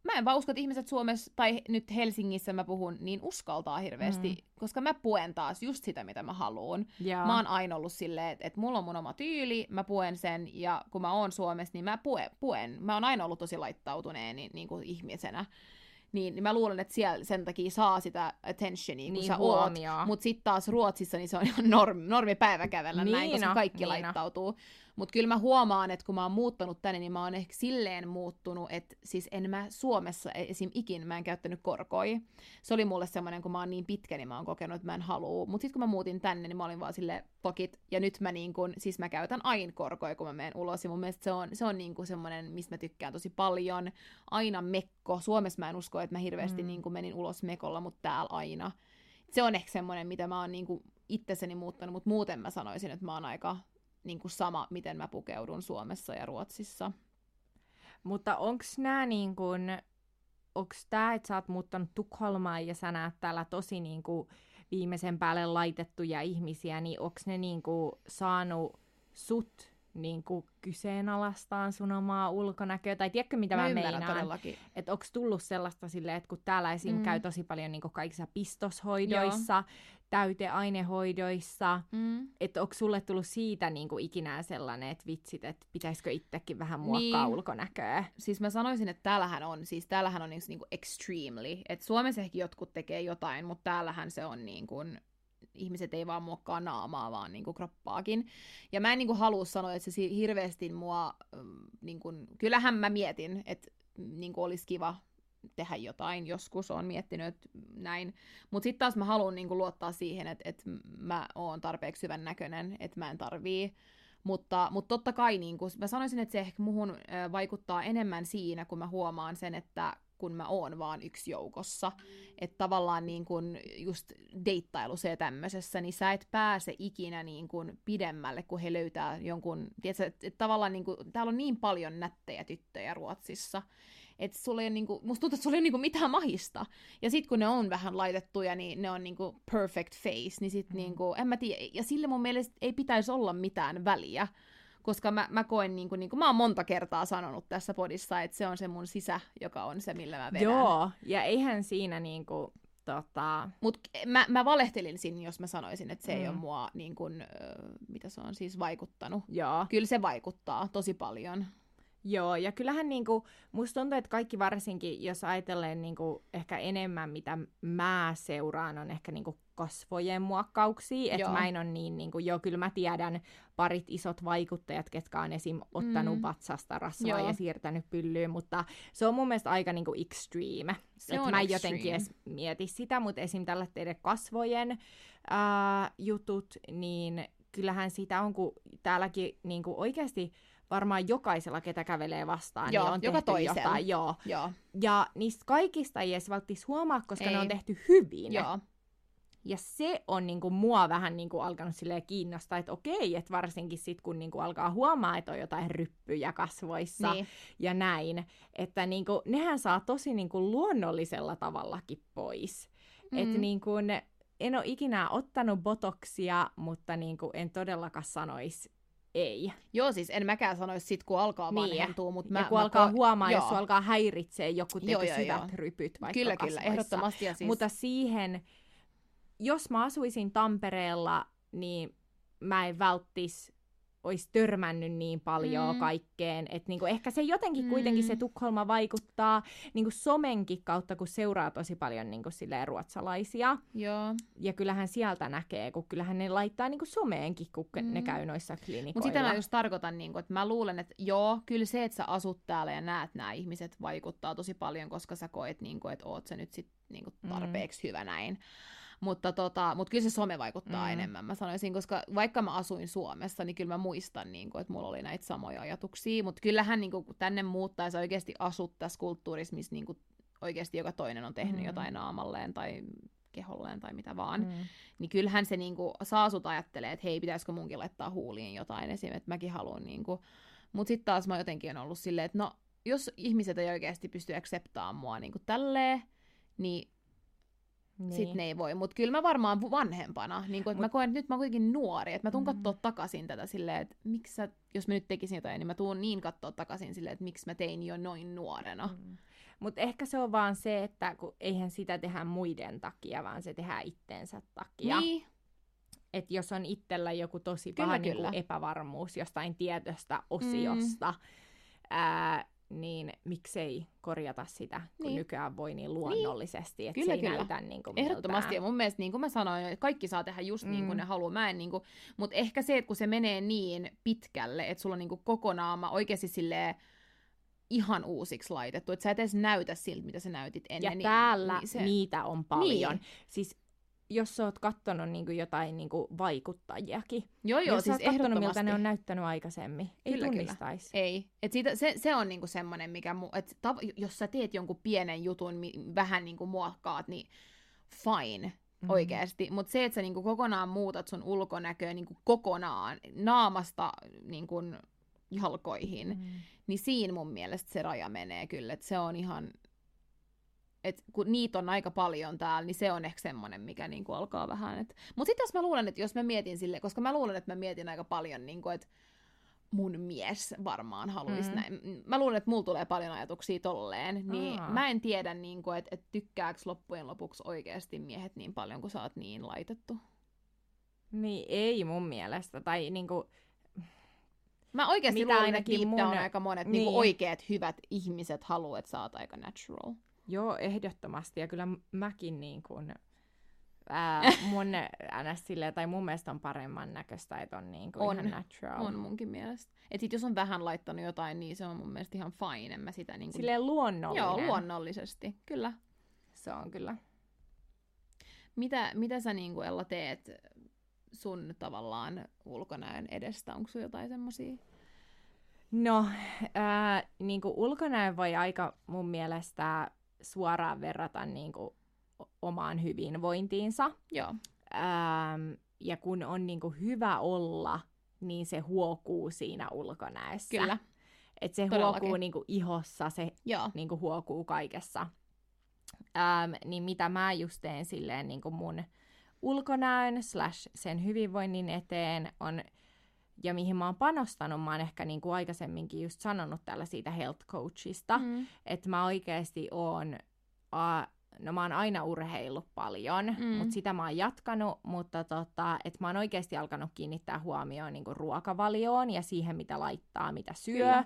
mä en vaan usko, että ihmiset Suomessa, tai nyt Helsingissä mä puhun, niin uskaltaa hirveästi, mm. koska mä puen taas just sitä, mitä mä haluan. Joo. Mä oon aina ollut silleen, että, että mulla on mun oma tyyli, mä puen sen, ja kun mä oon Suomessa, niin mä puen. puen. Mä oon aina ollut tosi laittautuneen niin, niin kuin ihmisenä. Niin, niin mä luulen, että siellä sen takia saa sitä attentionia, kun Niin, sä huomioon. oot. Mutta sitten taas Ruotsissa, niin se on ihan normi, normi päiväkävellä näin, Niin koska on, kaikki niin laittautuu. Mutta kyllä mä huomaan, että kun mä oon muuttanut tänne, niin mä oon ehkä silleen muuttunut, että siis en mä Suomessa esim. ikin, mä en käyttänyt korkoi. Se oli mulle semmoinen, kun mä oon niin pitkä, niin mä oon kokenut, että mä en halua. Mutta sitten kun mä muutin tänne, niin mä olin vaan sille pokit. Ja nyt mä niin kun, siis mä käytän aina korkoi, kun mä menen ulos. Ja mun mielestä se on, se on niin kuin semmoinen, mistä mä tykkään tosi paljon. Aina mekko. Suomessa mä en usko, että mä hirveästi Mm. niin kuin menin ulos mekolla, mutta täällä aina. Se on ehkä semmoinen, mitä mä oon niin kuin itsessäni muuttanut, mutta muuten mä sanoisin, että mä oon aika niin kuin sama, miten mä pukeudun Suomessa ja Ruotsissa. Mutta onks nää niin kun, onks tää, että sä oot muuttanut Tukholmaan ja sä näet täällä tosi niin kuin viimeisen päälle laitettuja ihmisiä, niin onks ne niin kuin saanut sut niin kuin kyseenalaistaan sun omaa ulkonäköä? Tai tiedätkö, mitä mä, mä meinaan? Että onko tullut sellaista silleen, että kun täällä esim. Mm. käy tosi paljon niin kaikissa pistoshoidoissa, täyteainehoidoissa, Mm. että onko sulle tullut siitä niin kuin ikinä sellainen, että vitsit, että pitäisikö itsekin vähän muokkaa Niin. ulkonäköä? Siis mä sanoisin, että täällähän on, siis täällähän on niinku, niinku extremely. Et Suomessa ehkä jotkut tekee jotain, mutta täällähän se on niin kuin, ihmiset ei vaan muokkaa naamaa, vaan niin kuin kroppaakin. Ja mä en niin kuin halua sanoa, että se hirveästi mua, mm, niin kuin, kyllähän mä mietin, että niin kuin olisi kiva tehdä jotain joskus, on miettinyt näin. Mutta sitten taas mä haluan niinku luottaa siihen, että et mä oon tarpeeksi hyvän näköinen, että mä en tarvii. Mutta, mutta totta kai niinku, mä sanoisin, että se ehkä muhun vaikuttaa enemmän siinä, kun mä huomaan sen, että kun mä oon vaan yksi joukossa. Että tavallaan niin kun just deittailussa ja tämmöisessä, niin sä et pääse ikinä niin kun pidemmälle, kun he löytää jonkun, tiedätkö, että et tavallaan niin kun, täällä on niin paljon nättejä tyttöjä Ruotsissa, että sulla ei ole niinku, musta tuntuu, että sulla ei ole niinku mitään mahista. Ja sit kun ne on vähän laitettuja, niin ne on niinku perfect face, niin sit Mm. niinku, en mä tiedä, ja sille mun mielestä ei pitäisi olla mitään väliä. Koska mä, mä koen, niin kuin, niin kuin mä oon monta kertaa sanonut tässä podissa, että se on se mun sisä, joka on se, millä mä vedän. Joo, ja eihän siinä niinku, tota, Mutta mä, mä valehtelin siinä, jos mä sanoisin, että se mm. ei Mm. ole mua, niin kuin, ö, mitä se on siis, vaikuttanut. joo. Kyllä se vaikuttaa tosi paljon. Joo, ja kyllähän niinku, musta tuntuu, että kaikki varsinkin, jos ajatellen niinku ehkä enemmän, mitä mä seuraan, on ehkä niinku kasvojen muokkauksia. Että mä en ole niin, niinku, joo, kyllä mä tiedän parit isot vaikuttajat, ketkä on esim. ottanut Mm. vatsasta rasvaa Joo. ja siirtänyt pyllyyn, mutta se on mun mielestä aika niinku extreme. Se Et on mä en jotenkin edes mieti sitä, mutta esim. tällä teidän kasvojen ää, jutut, niin kyllähän sitä on, kun täälläkin niinku oikeasti varmaan jokaisella, ketä kävelee vastaan, Joo, niin on joka tehty toisella. jotain. Joo. Joo, Ja niistä kaikista ei edes välttis huomaa, koska Ei. ne on tehty hyvin. joo. Ja se on niinku mua vähän niinku alkanut silleen kiinnostaa, että okei, että varsinkin sit kun niinku alkaa huomaa, että on jotain ryppyjä kasvoissa Niin. ja näin, että niinku, nehän saa tosi niinku luonnollisella tavallakin pois. Mm. Että niinku, en ole ikinä ottanut botoksia, mutta niinku, en todellakaan sanoisi ei. Joo, siis en mäkään sanoisi sit, kun alkaa Niin. vanhentua, mutta Mä, ja kun mä alkaa ko- huomaa, joo. jos sua alkaa häiritsee joku Joo, joo, syvät joo. rypyt vaikka Kyllä, kyllä, kasvoissa. ehdottomasti. Ja Siis... Mutta siihen, jos mä asuisin Tampereella, niin mä en välttis olisi törmännyt niin paljon Mm. mm. kaikkeen. Että niinku ehkä se jotenkin kuitenkin Mm. se Tukholma vaikuttaa niinku somenkin kautta, kun seuraa tosi paljon niinku ruotsalaisia. joo. Ja kyllähän sieltä näkee, kun kyllähän ne laittaa niinku someenkin, kun mm. ne Mm. käy noissa klinikoilla. Mutta sitä mä just tarkoitan, niin että mä luulen, että joo, kyllä se, että sä asut täällä ja näet nämä ihmiset vaikuttaa tosi paljon, koska sä koet, niin kuin, että oot sä nyt sit niin kuin Mm. tarpeeksi hyvä näin. Mutta tota, mut kyllä se some vaikuttaa Mm. mm. enemmän, mä sanoisin, koska vaikka mä asuin Suomessa, niin kyllä mä muistan, niin kuin, että mulla oli näitä samoja ajatuksia, mutta kyllähän niin kuin, kun tänne muuttaa ja sä oikeasti asut tässä kulttuurissa, missä niin kuin, oikeasti joka toinen on tehnyt Mm. jotain naamalleen tai keholleen tai mitä vaan, Mm. niin kyllähän se niinku saa sut ajattelee, että hei, pitäisikö munkin laittaa huuliin jotain esim. että mäkin haluan niinku. Mutta sitten taas mä jotenkin on ollut silleen, että no, jos ihmiset ei oikeasti pysty acceptaamaan mua niinku tälleen, niin niin. sit ne ei voi. Mutta kyllä mä varmaan vanhempana, niin kun, että Mut... mä koen, että nyt mä oon kuitenkin nuori, että mä tuun mm. katsoa takaisin tätä silleen, että miksi sä, jos mä nyt tekisin jotain, niin mä tuun niin katsoa takaisin silleen, että miksi mä tein jo noin nuorena. Mm. Mutta ehkä se on vaan se, että kun eihän sitä tehdä muiden takia, vaan se tehdään itsensä takia. Niin. Että jos on itsellä joku tosi paha kyllä, niin kyllä. epävarmuus jostain tietöstä osiosta, mm. ää, niin miksei korjata sitä, kun niin. nykyään voi niin luonnollisesti, niin. että kyllä, se ei kyllä. näytä niin kuin Ehdottomasti, ja mun mielestä niin kuin mä sanoin, että kaikki saa tehdä just mm. niin kuin mm. ne haluaa, mä en niin kuin, mutta ehkä se, että kun se menee niin pitkälle, että sulla on niin kuin kokonaan, mä oikeasti silleen, ihan uusiksi laitettu, että sä et edes näytä siltä, mitä sä näytit ennen. Ja niin, täällä niin se... niitä on paljon. Niin. Siis jos sä oot kattonut niinku jotain niinku vaikuttajiakin. Joo, joo, jos siis sä oot kattonut, miltä ne on näyttänyt aikaisemmin. Ei kyllä, tunnistaisi. Kyllä. Ei. Et siitä, se, se on niinku semmoinen, mikä... Mu, et tav, jos sä teet jonkun pienen jutun, mi, vähän niinku muokkaat, niin fine mm-hmm. oikeasti. Mutta se, että sä niinku kokonaan muutat sun ulkonäköä niinku kokonaan naamasta niinku jalkoihin, mm. niin siinä mun mielestä se raja menee kyllä. Että se on ihan et kun niitä on aika paljon täällä, niin se on ehkä semmoinen, mikä niinku alkaa vähän. Et... Mutta sitten jos mä luulen, että jos mä mietin sille, koska mä luulen, että mä mietin aika paljon, niinku, että mun mies varmaan haluaisi mm. näin. Mä luulen, että mulla tulee paljon ajatuksia tolleen, niin Aa. mä en tiedä, niinku, että et tykkääkö loppujen lopuksi oikeasti miehet niin paljon, kun sä oot niin laitettu. Niin, ei mun mielestä. Tai niinku, Mä oikeasti luulen, että mun... on aika monet niin. Niinku oikeat hyvät ihmiset haluaa, että sä oot aika natural. Joo, ehdottomasti. Ja kyllä mäkin niin kuin, ää, mun, ns. Silleen, tai mun mielestä on paremman näköistä, että on niin kuin on, ihan natural. On munkin mielestä. Et sit jos on vähän laittanut jotain, niin se on mun mielestä ihan fine. En mä sitä niin kuin... Silleen luonnollinen. Joo, luonnollisesti. Kyllä. Se on kyllä. Mitä, mitä sä niin kuin Ella teet sun tavallaan ulkonäön edestä? Onko sulla jotain semmosia? No, äh, niin kuin ulkonäön voi aika mun mielestä suoraan verrata niin kuin omaan hyvinvointiinsa. Joo. Ähm, ja kun on niin kuin hyvä olla, niin se huokuu siinä ulkonäössä. Kyllä. Et se Todellakin. huokuu niin kuin ihossa, se Joo. Niin kuin huokuu kaikessa. Ähm, niin mitä mä just teen silleen niin kuin mun ulkonäön slash sen hyvinvoinnin eteen on ja mihin mä oon panostanut, mä oon ehkä niin kuin aikaisemminkin just sanonut tällä siitä health coachista, mm. että mä oikeasti oon, uh, no mä oon aina urheillut paljon, mm. mutta sitä mä oon jatkanut, mutta tota, että mä oon oikeasti alkanut kiinnittää huomioon niin kuin ruokavalioon ja siihen, mitä laittaa, mitä syö,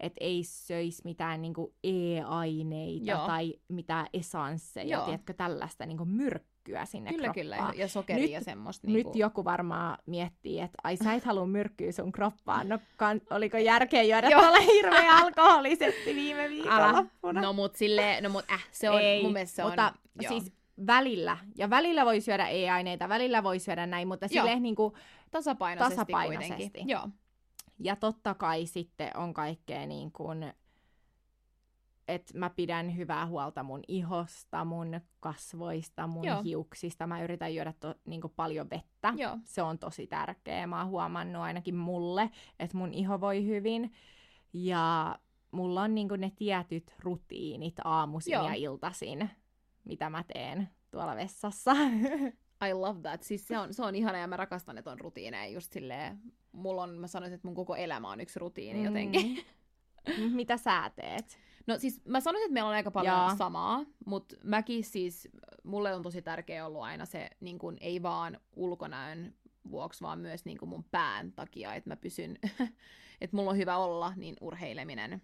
että ei söisi mitään niin kuin e-aineita Joo. tai mitään esansseja, Joo. tiedätkö, tällaista niin kuin myrkkyä myrkkyä sinne Kyllä, kroppaan. kyllä, ja sokeria nyt, ja semmoista. Niin kuin... Nyt joku varmaan miettii, että ai sä et halua myrkkyä sun kroppaan. No kan, oliko järkeä juoda tuolla hirveä alkoholisetti viime viikonloppuna? No mut sille, no mut äh, se on, Ei, mun mielestä se on, mutta joo. siis välillä, ja välillä voi syödä ei-aineita, välillä voi syödä näin, mutta silleen niin kuin tasapainoisesti, tasapainoisesti. Kuitenkin. Joo. Ja totta kai sitten on kaikkea niin kuin, että mä pidän hyvää huolta mun ihosta, mun kasvoista, mun Joo. hiuksista. Mä yritän juoda to, niin paljon vettä. Joo. Se on tosi tärkeää. Mä oon huomannut ainakin mulle, että mun iho voi hyvin. Ja mulla on niin ne tietyt rutiinit aamuisin Joo. ja iltaisin, mitä mä teen tuolla vessassa. I love that. Siis se on, se on ihana ja mä rakastan, että on rutiineja just silleen. Mulla on, mä sanoisin, että mun koko elämä on yksi rutiini mm. jotenkin. mitä sä teet? No siis mä sanoisin, että meillä on aika paljon Jaa. samaa, mutta mäkin siis, mulle on tosi tärkeä ollut aina se, niin kun, ei vaan ulkonäön vuoksi, vaan myös niin kun mun pään takia, että mä pysyn, että mulla on hyvä olla, niin urheileminen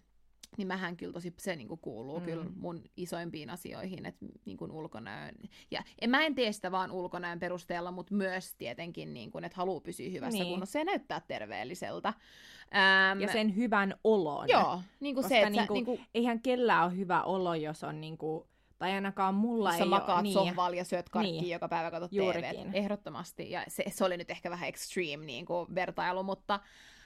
niin mähän kyllä tosi, se niin kuin kuuluu mm. kyllä mun isoimpiin asioihin, että niin kuin ulkonäön, ja en, mä en tee sitä vaan ulkonäön perusteella, mutta myös tietenkin, niin kuin, että haluaa pysyä hyvässä niin. kunnossa ja näyttää terveelliseltä. Ähm, ja sen hyvän olon. Joo, niin kuin se, että niin kuin, niin kuin, eihän kellään ole hyvä olo, jos on niin kuin, tai ainakaan mulla ei ole. makaat niin. sohvalla ja syöt karkkiin niin. joka päivä, katsot TV. Ehdottomasti. Ja se, se oli nyt ehkä vähän extreme niin kuin vertailu, mutta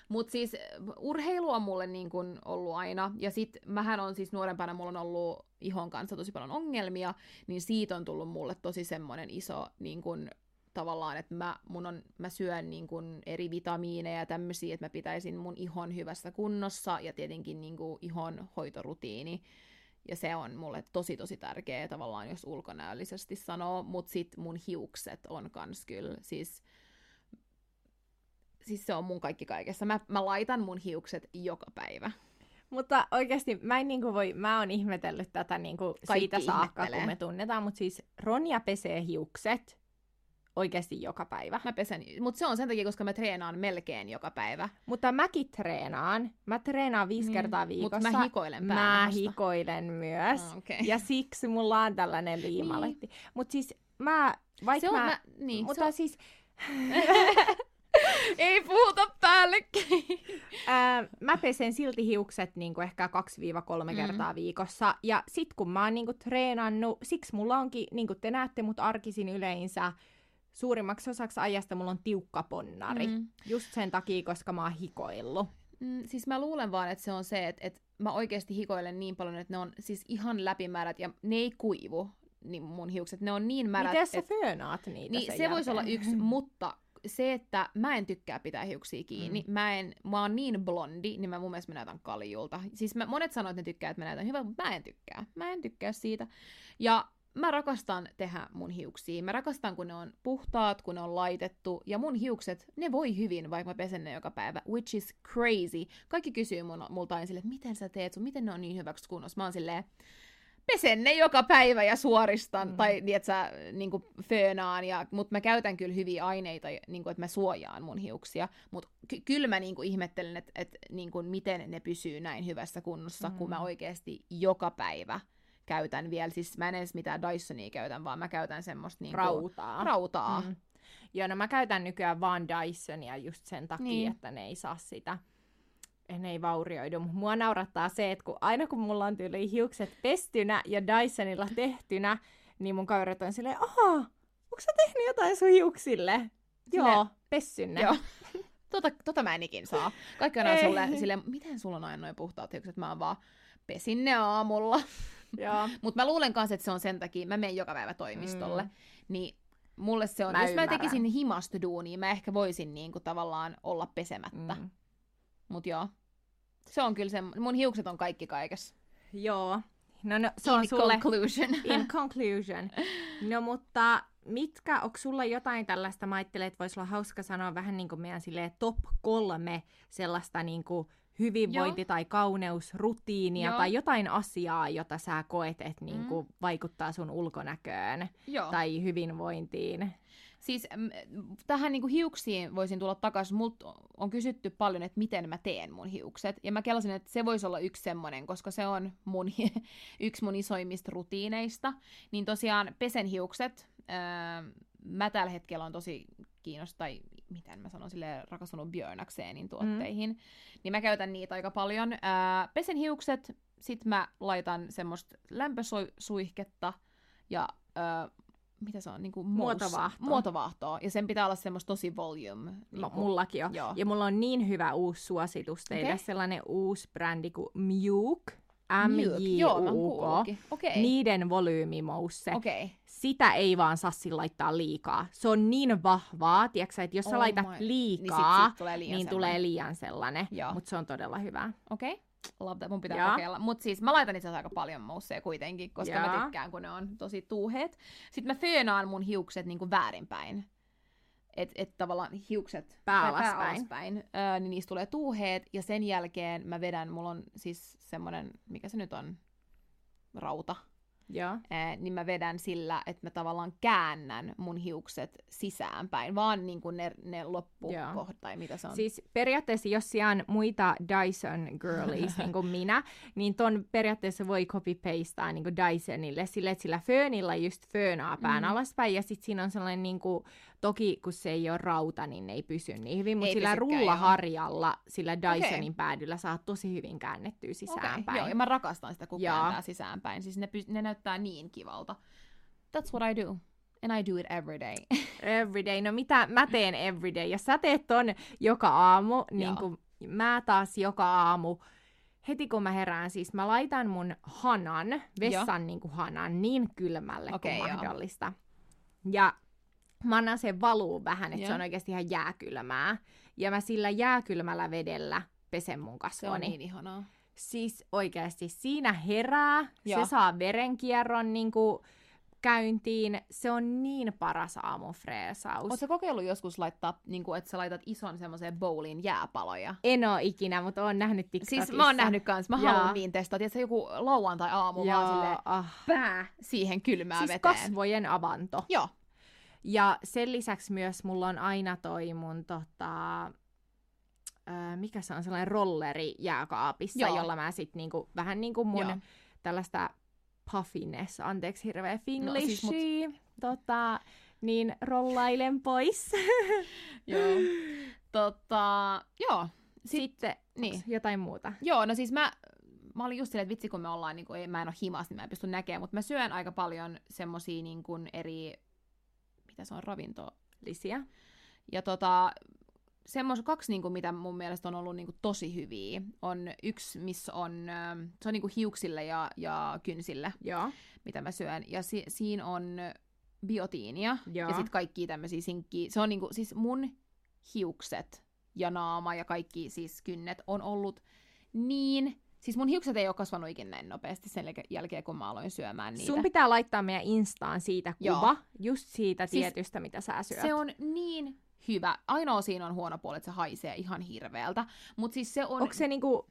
mutta siis urheilu on mulle niin kun ollut aina, ja sit mähän on siis nuorempana, mulla on ollut ihon kanssa tosi paljon ongelmia, niin siitä on tullut mulle tosi semmoinen iso niin kun, tavallaan, että mä, mun on, mä syön niin kun, eri vitamiineja ja tämmöisiä, että mä pitäisin mun ihon hyvässä kunnossa, ja tietenkin niin kun, ihon hoitorutiini, Ja se on mulle tosi tosi tärkeä tavallaan, jos ulkonäöllisesti sanoo, mutta sit mun hiukset on kans kyllä, siis siis se on mun kaikki kaikessa. Mä, mä laitan mun hiukset joka päivä. Mutta oikeasti mä en niinku voi, mä oon ihmetellyt tätä niinku siitä saakka, kun me tunnetaan, mutta siis Ronja pesee hiukset oikeasti joka päivä. Mä pesen, mutta se on sen takia, koska mä treenaan melkein joka päivä. Mutta mäkin treenaan. Mä treenaan viisi mm. kertaa viikossa. Mutta mä hikoilen Mä hikoilen myös. Oh, okay. Ja siksi mulla on tällainen liimaletti. Niin. Mutta siis mä, vaikka mä... mä niin, mutta on... siis... Ei puhuta päällekkäin. Ää, mä pesen silti hiukset niinku ehkä 2-3 mm. kertaa viikossa. Ja sit kun mä oon niinku treenannut, siksi mulla onkin, niin kuin te näette mut arkisin yleensä, suurimmaksi osaksi ajasta mulla on tiukka ponnari. Mm. Just sen takia, koska mä oon hikoillut. Mm, siis mä luulen vaan, että se on se, että, että mä oikeasti hikoilen niin paljon, että ne on siis ihan läpimärät ja ne ei kuivu, niin mun hiukset. Ne on niin märät. Miten sä et... föönaat niitä niin, Se voisi olla yksi, mutta se, että mä en tykkää pitää hiuksia kiinni, mm. mä, en, mä oon niin blondi, niin mä mun mielestä mä näytän kaljulta. Siis mä, monet sanoo, että ne tykkää, että mä näytän hyvältä, mutta mä en tykkää. Mä en tykkää siitä. Ja mä rakastan tehdä mun hiuksia. Mä rakastan, kun ne on puhtaat, kun ne on laitettu. Ja mun hiukset, ne voi hyvin, vaikka mä pesen ne joka päivä. Which is crazy. Kaikki kysyy mun, multa aina silleen, että miten sä teet sun, miten ne on niin hyväksi kunnossa. Mä oon silleen, pesen ne joka päivä ja suoristan, mm. tai niin, että sä niin kuin, föönaan, ja, mutta mä käytän kyllä hyviä aineita, niin kuin, että mä suojaan mun hiuksia, mutta ky- kyllä mä niin kuin, ihmettelen, että, että niin kuin, miten ne pysyy näin hyvässä kunnossa, mm. kun mä mm. oikeasti joka päivä käytän vielä, siis mä en edes mitään Dysonia käytän, vaan mä käytän semmoista niin kuin, rautaa. rautaa. Mm. Joo, no mä käytän nykyään vaan Dysonia just sen takia, niin. että ne ei saa sitä ne ei vaurioidu. Mua naurattaa se, että kun aina kun mulla on tyyli hiukset pestynä ja Dysonilla tehtynä, niin mun kaverit on silleen, ahaa, onko sä tehnyt jotain sun hiuksille? Silleen, Joo, pessyn Joo. tota, tota mä en ikin saa. Kaikki on sulle silleen, miten sulla on aina noin puhtaat hiukset? Mä oon vaan, pesin ne aamulla. Mutta mä luulen kanssa, että se on sen takia, mä menen joka päivä toimistolle, mm. niin mulle se on, mä jos ymmärrän. mä tekisin himasta duunia, mä ehkä voisin niinku tavallaan olla pesemättä. Mm. Mut joo, se on kyllä se, mun hiukset on kaikki kaikessa. Joo. No, no se in on sulle... conclusion. In conclusion. No mutta mitkä, onko sulla jotain tällaista, mä ajattelen, että voisi olla hauska sanoa vähän niin kuin meidän silleen top kolme sellaista niin kuin hyvinvointi- Joo. tai kauneusrutiinia Joo. tai jotain asiaa, jota sä koet, että niin kuin mm. vaikuttaa sun ulkonäköön Joo. tai hyvinvointiin. Siis tähän niinku hiuksiin voisin tulla takaisin. Multa on kysytty paljon, että miten mä teen mun hiukset. Ja mä kelasin, että se voisi olla yksi semmonen, koska se on mun, yksi mun isoimmista rutiineista. Niin tosiaan pesen hiukset. Öö, mä tällä hetkellä on tosi kiinnostunut, tai miten mä sanon sille rakastunut Björnakseenin tuotteihin. Mm. Niin mä käytän niitä aika paljon. Öö, pesen hiukset, sit mä laitan semmoista lämpösuihketta ja öö, mitä se on, niin kuin muotovaahtoa. muotovaahtoa. Ja sen pitää olla semmoista tosi volume. Niin kuin, mullakin on. Joo. Ja mulla on niin hyvä uusi suositus teille, okay. sellainen uusi brändi kuin Mjuk. m j u okay. Niiden volyymimousse. Okay. Sitä ei vaan sassi laittaa liikaa. Se on niin vahvaa, tiiäksä, että jos oh sä laitat my... liikaa, niin, sit sit tulee liian niin tulee liian sellainen. Mutta se on todella hyvä. Okei. Okay. Love that, mun pitää ja. kokeilla. Mutta siis mä laitan itse asiassa aika paljon mousseja kuitenkin, koska ja. mä tykkään, kun ne on tosi tuuheet. Sitten mä föönaan mun hiukset niinku väärinpäin. Että et tavallaan hiukset pää alaspäin, pää öö, niin niistä tulee tuuheet. Ja sen jälkeen mä vedän, mulla on siis semmonen, mikä se nyt on, rauta Joo. Ää, niin mä vedän sillä, että mä tavallaan käännän mun hiukset sisäänpäin, vaan niin kuin ne, ne loppukohdat, tai mitä se on. Siis periaatteessa, jos sijaan muita Dyson girlies, niin kuin minä, niin ton periaatteessa voi copy-pastea niin kuin Dysonille, sille, että sillä föönillä just föönaa pään mm. alaspäin, ja sitten siinä on sellainen niin kuin, Toki kun se ei ole rauta, niin ne ei pysy niin hyvin, mutta sillä rullaharjalla, joo. sillä Dysonin okay. päädyllä saa tosi hyvin käännettyä sisäänpäin. Okay, joo, ja mä rakastan sitä, kun kääntää sisäänpäin. Siis ne, py- ne näyttää niin kivalta. That's what I do. And I do it every day. every day. No mitä mä teen every day? Jos sä teet ton joka aamu, niin kuin mä taas joka aamu, heti kun mä herään, siis mä laitan mun hanan, vessan niin kuin hanan, niin kylmälle okay, kuin mahdollista. Ja mä annan sen valuu vähän, että se on oikeasti ihan jääkylmää. Ja mä sillä jääkylmällä vedellä pesen mun kasvoni. Se on niin ihanaa. Siis oikeasti siinä herää, Joo. se saa verenkierron niin kuin, käyntiin. Se on niin paras aamufreesaus. Oletko kokeillut joskus laittaa, niin kuin, että sä laitat ison semmoiseen bowliin jääpaloja? En oo ikinä, mutta oon nähnyt TikTokissa. Siis mä oon nähnyt kans, mä Jaa. haluan niin testata, että se joku lauantai-aamu Jaa, vaan silleen ah. pää siihen kylmään Siis veteen. kasvojen avanto. Joo. Ja sen lisäksi myös mulla on aina toi mun tota, mikä se on, sellainen rolleri jääkaapissa, Joo. jolla mä sit niinku, vähän niinku mun Joo. tällaista puffiness, anteeksi hirveä No, finglishi, siis mut- tota, niin rollailen pois. Joo. Tota, joo. Sitten niin. jotain muuta. Joo, no siis mä, mä olin just silleen, että vitsi kun me ollaan, niin kuin, ei, mä en ole himas, niin mä en pysty näkemään, mutta mä syön aika paljon semmosia niin kuin eri, mitä se on, ravinto. Lisiä. Ja tota, semmos, kaksi, niin kuin, mitä mun mielestä on ollut niin kuin, tosi hyviä, on yksi, missä on, ähm, se on niin kuin, hiuksille ja, ja kynsille, Joo. mitä mä syön. Ja si- siinä on biotiinia Joo. ja sitten kaikki tämmöisiä sinkkiä. Se on niinku, siis mun hiukset ja naama ja kaikki siis kynnet on ollut niin... Siis mun hiukset ei ole kasvanut ikinä näin nopeasti sen jäl- jälkeen, kun mä aloin syömään niitä. Sun pitää laittaa meidän Instaan siitä Joo. kuva, just siitä Siis tietystä, mitä sä syöt. se on niin hyvä. Ainoa siinä on huono puoli, että se haisee ihan hirveältä. Mutta siis se on... Onko se niinku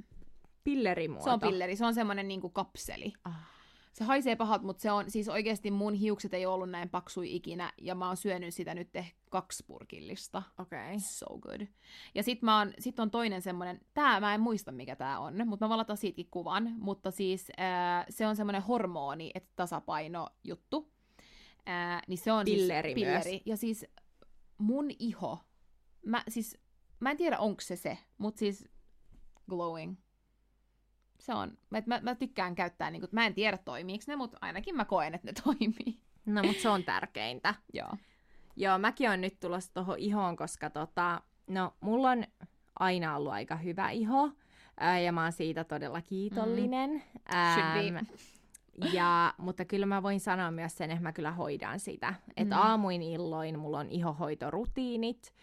pillerimuoto? se on pilleri, se on semmoinen niinku kapseli. Ah. Se haisee pahalta, mutta se on siis oikeasti mun hiukset ei ollut näin paksui ikinä, ja mä oon syönyt sitä nyt ehkä kaksi purkillista. Okei. Okay. So good. Ja sit, mä oon, sit on toinen semmonen, tää mä en muista mikä tää on, mutta mä valataan siitäkin kuvan, mutta siis ää, se on semmonen hormoni, että tasapaino juttu. Ää, niin se on Pilleri siis myös. pilleri. Ja siis mun iho, mä siis, mä en tiedä onko se se, mutta siis glowing. Se on, mä, mä, mä tykkään käyttää, niin mä en tiedä toimiiko ne, mutta ainakin mä koen, että ne toimii. No, mutta se on tärkeintä. Joo. Joo, mäkin on nyt tulossa tuohon ihoon, koska tota, no, mulla on aina ollut aika hyvä iho, ää, ja mä oon siitä todella kiitollinen. Mm. Should be. ja, mutta kyllä mä voin sanoa myös sen, että mä kyllä hoidan sitä. Että Mm. aamuin illoin mulla on ihohoitorutiinit.